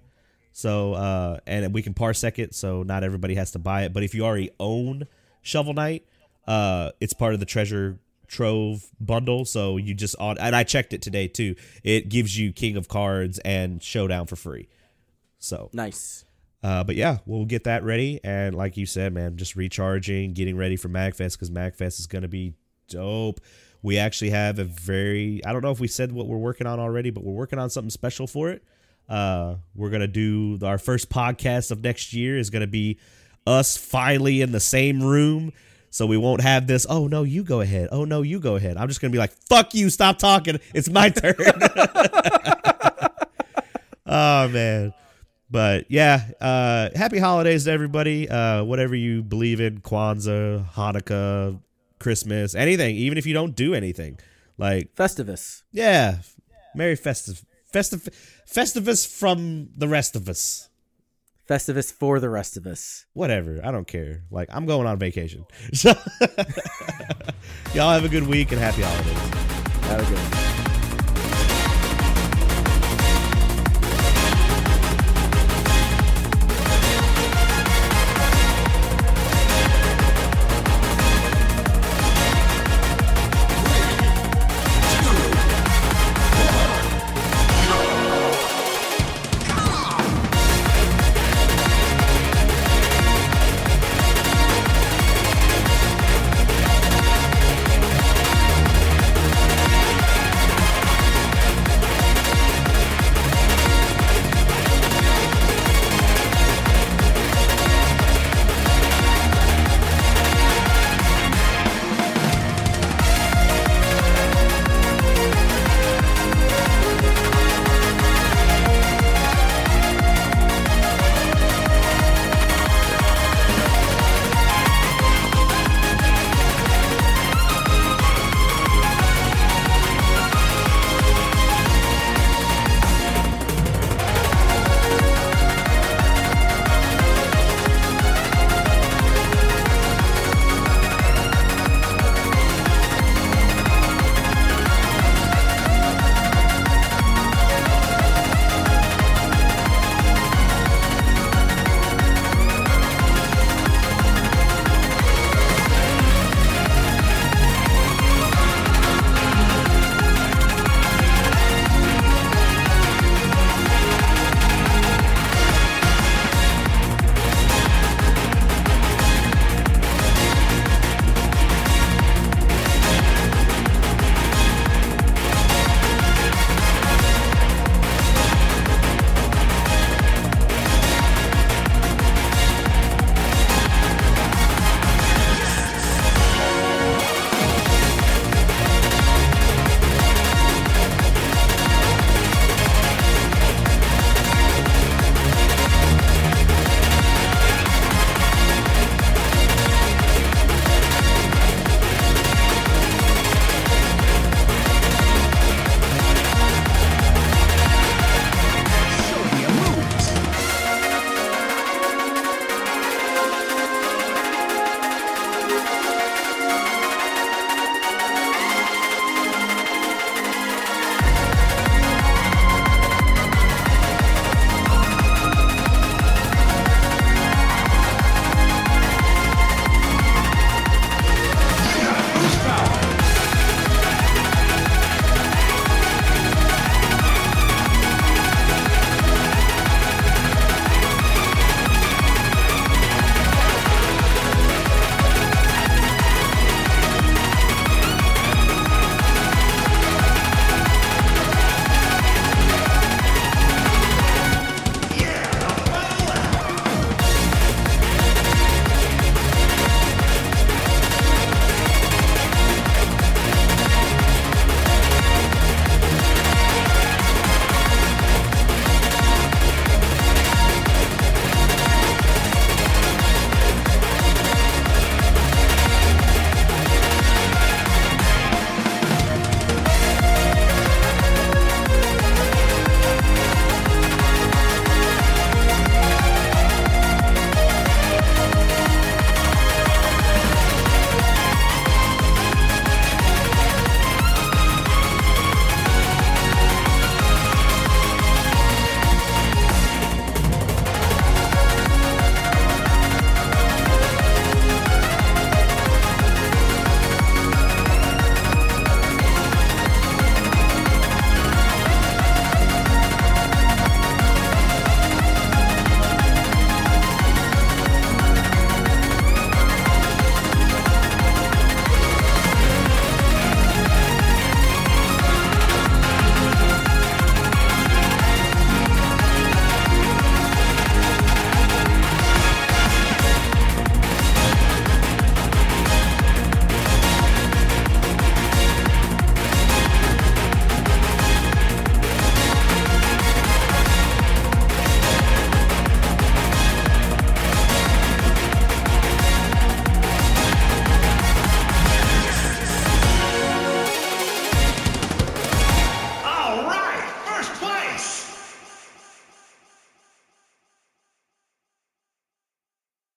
So uh and we can parsec it so not everybody has to buy it. But if you already own Shovel Knight, uh it's part of the treasure trove bundle. So you just on and I checked it today too. It gives you King of Cards and Showdown for free. So Nice. uh, but yeah, we'll get that ready. And like you said, man, just recharging, getting ready for MagFest because MagFest is going to be dope. We actually have a very, I don't know if we said what we're working on already, but we're working on something special for it. Uh, we're going to do our first podcast of next year is going to be us finally in the same room. So we won't have this, oh no, you go ahead. Oh no, you go ahead. I'm just going to be like, fuck you, stop talking. It's my turn. oh man. But yeah, uh, happy holidays to everybody. Uh, whatever you believe in, Kwanzaa, Hanukkah, Christmas, anything, even if you don't do anything. Like, Festivus. yeah, Merry Festive, Festive, Festivus from the rest of us. Festivus for the rest of us. Whatever, I don't care. Like, I'm going on vacation. So, y'all have a good week and happy holidays. Have a good one.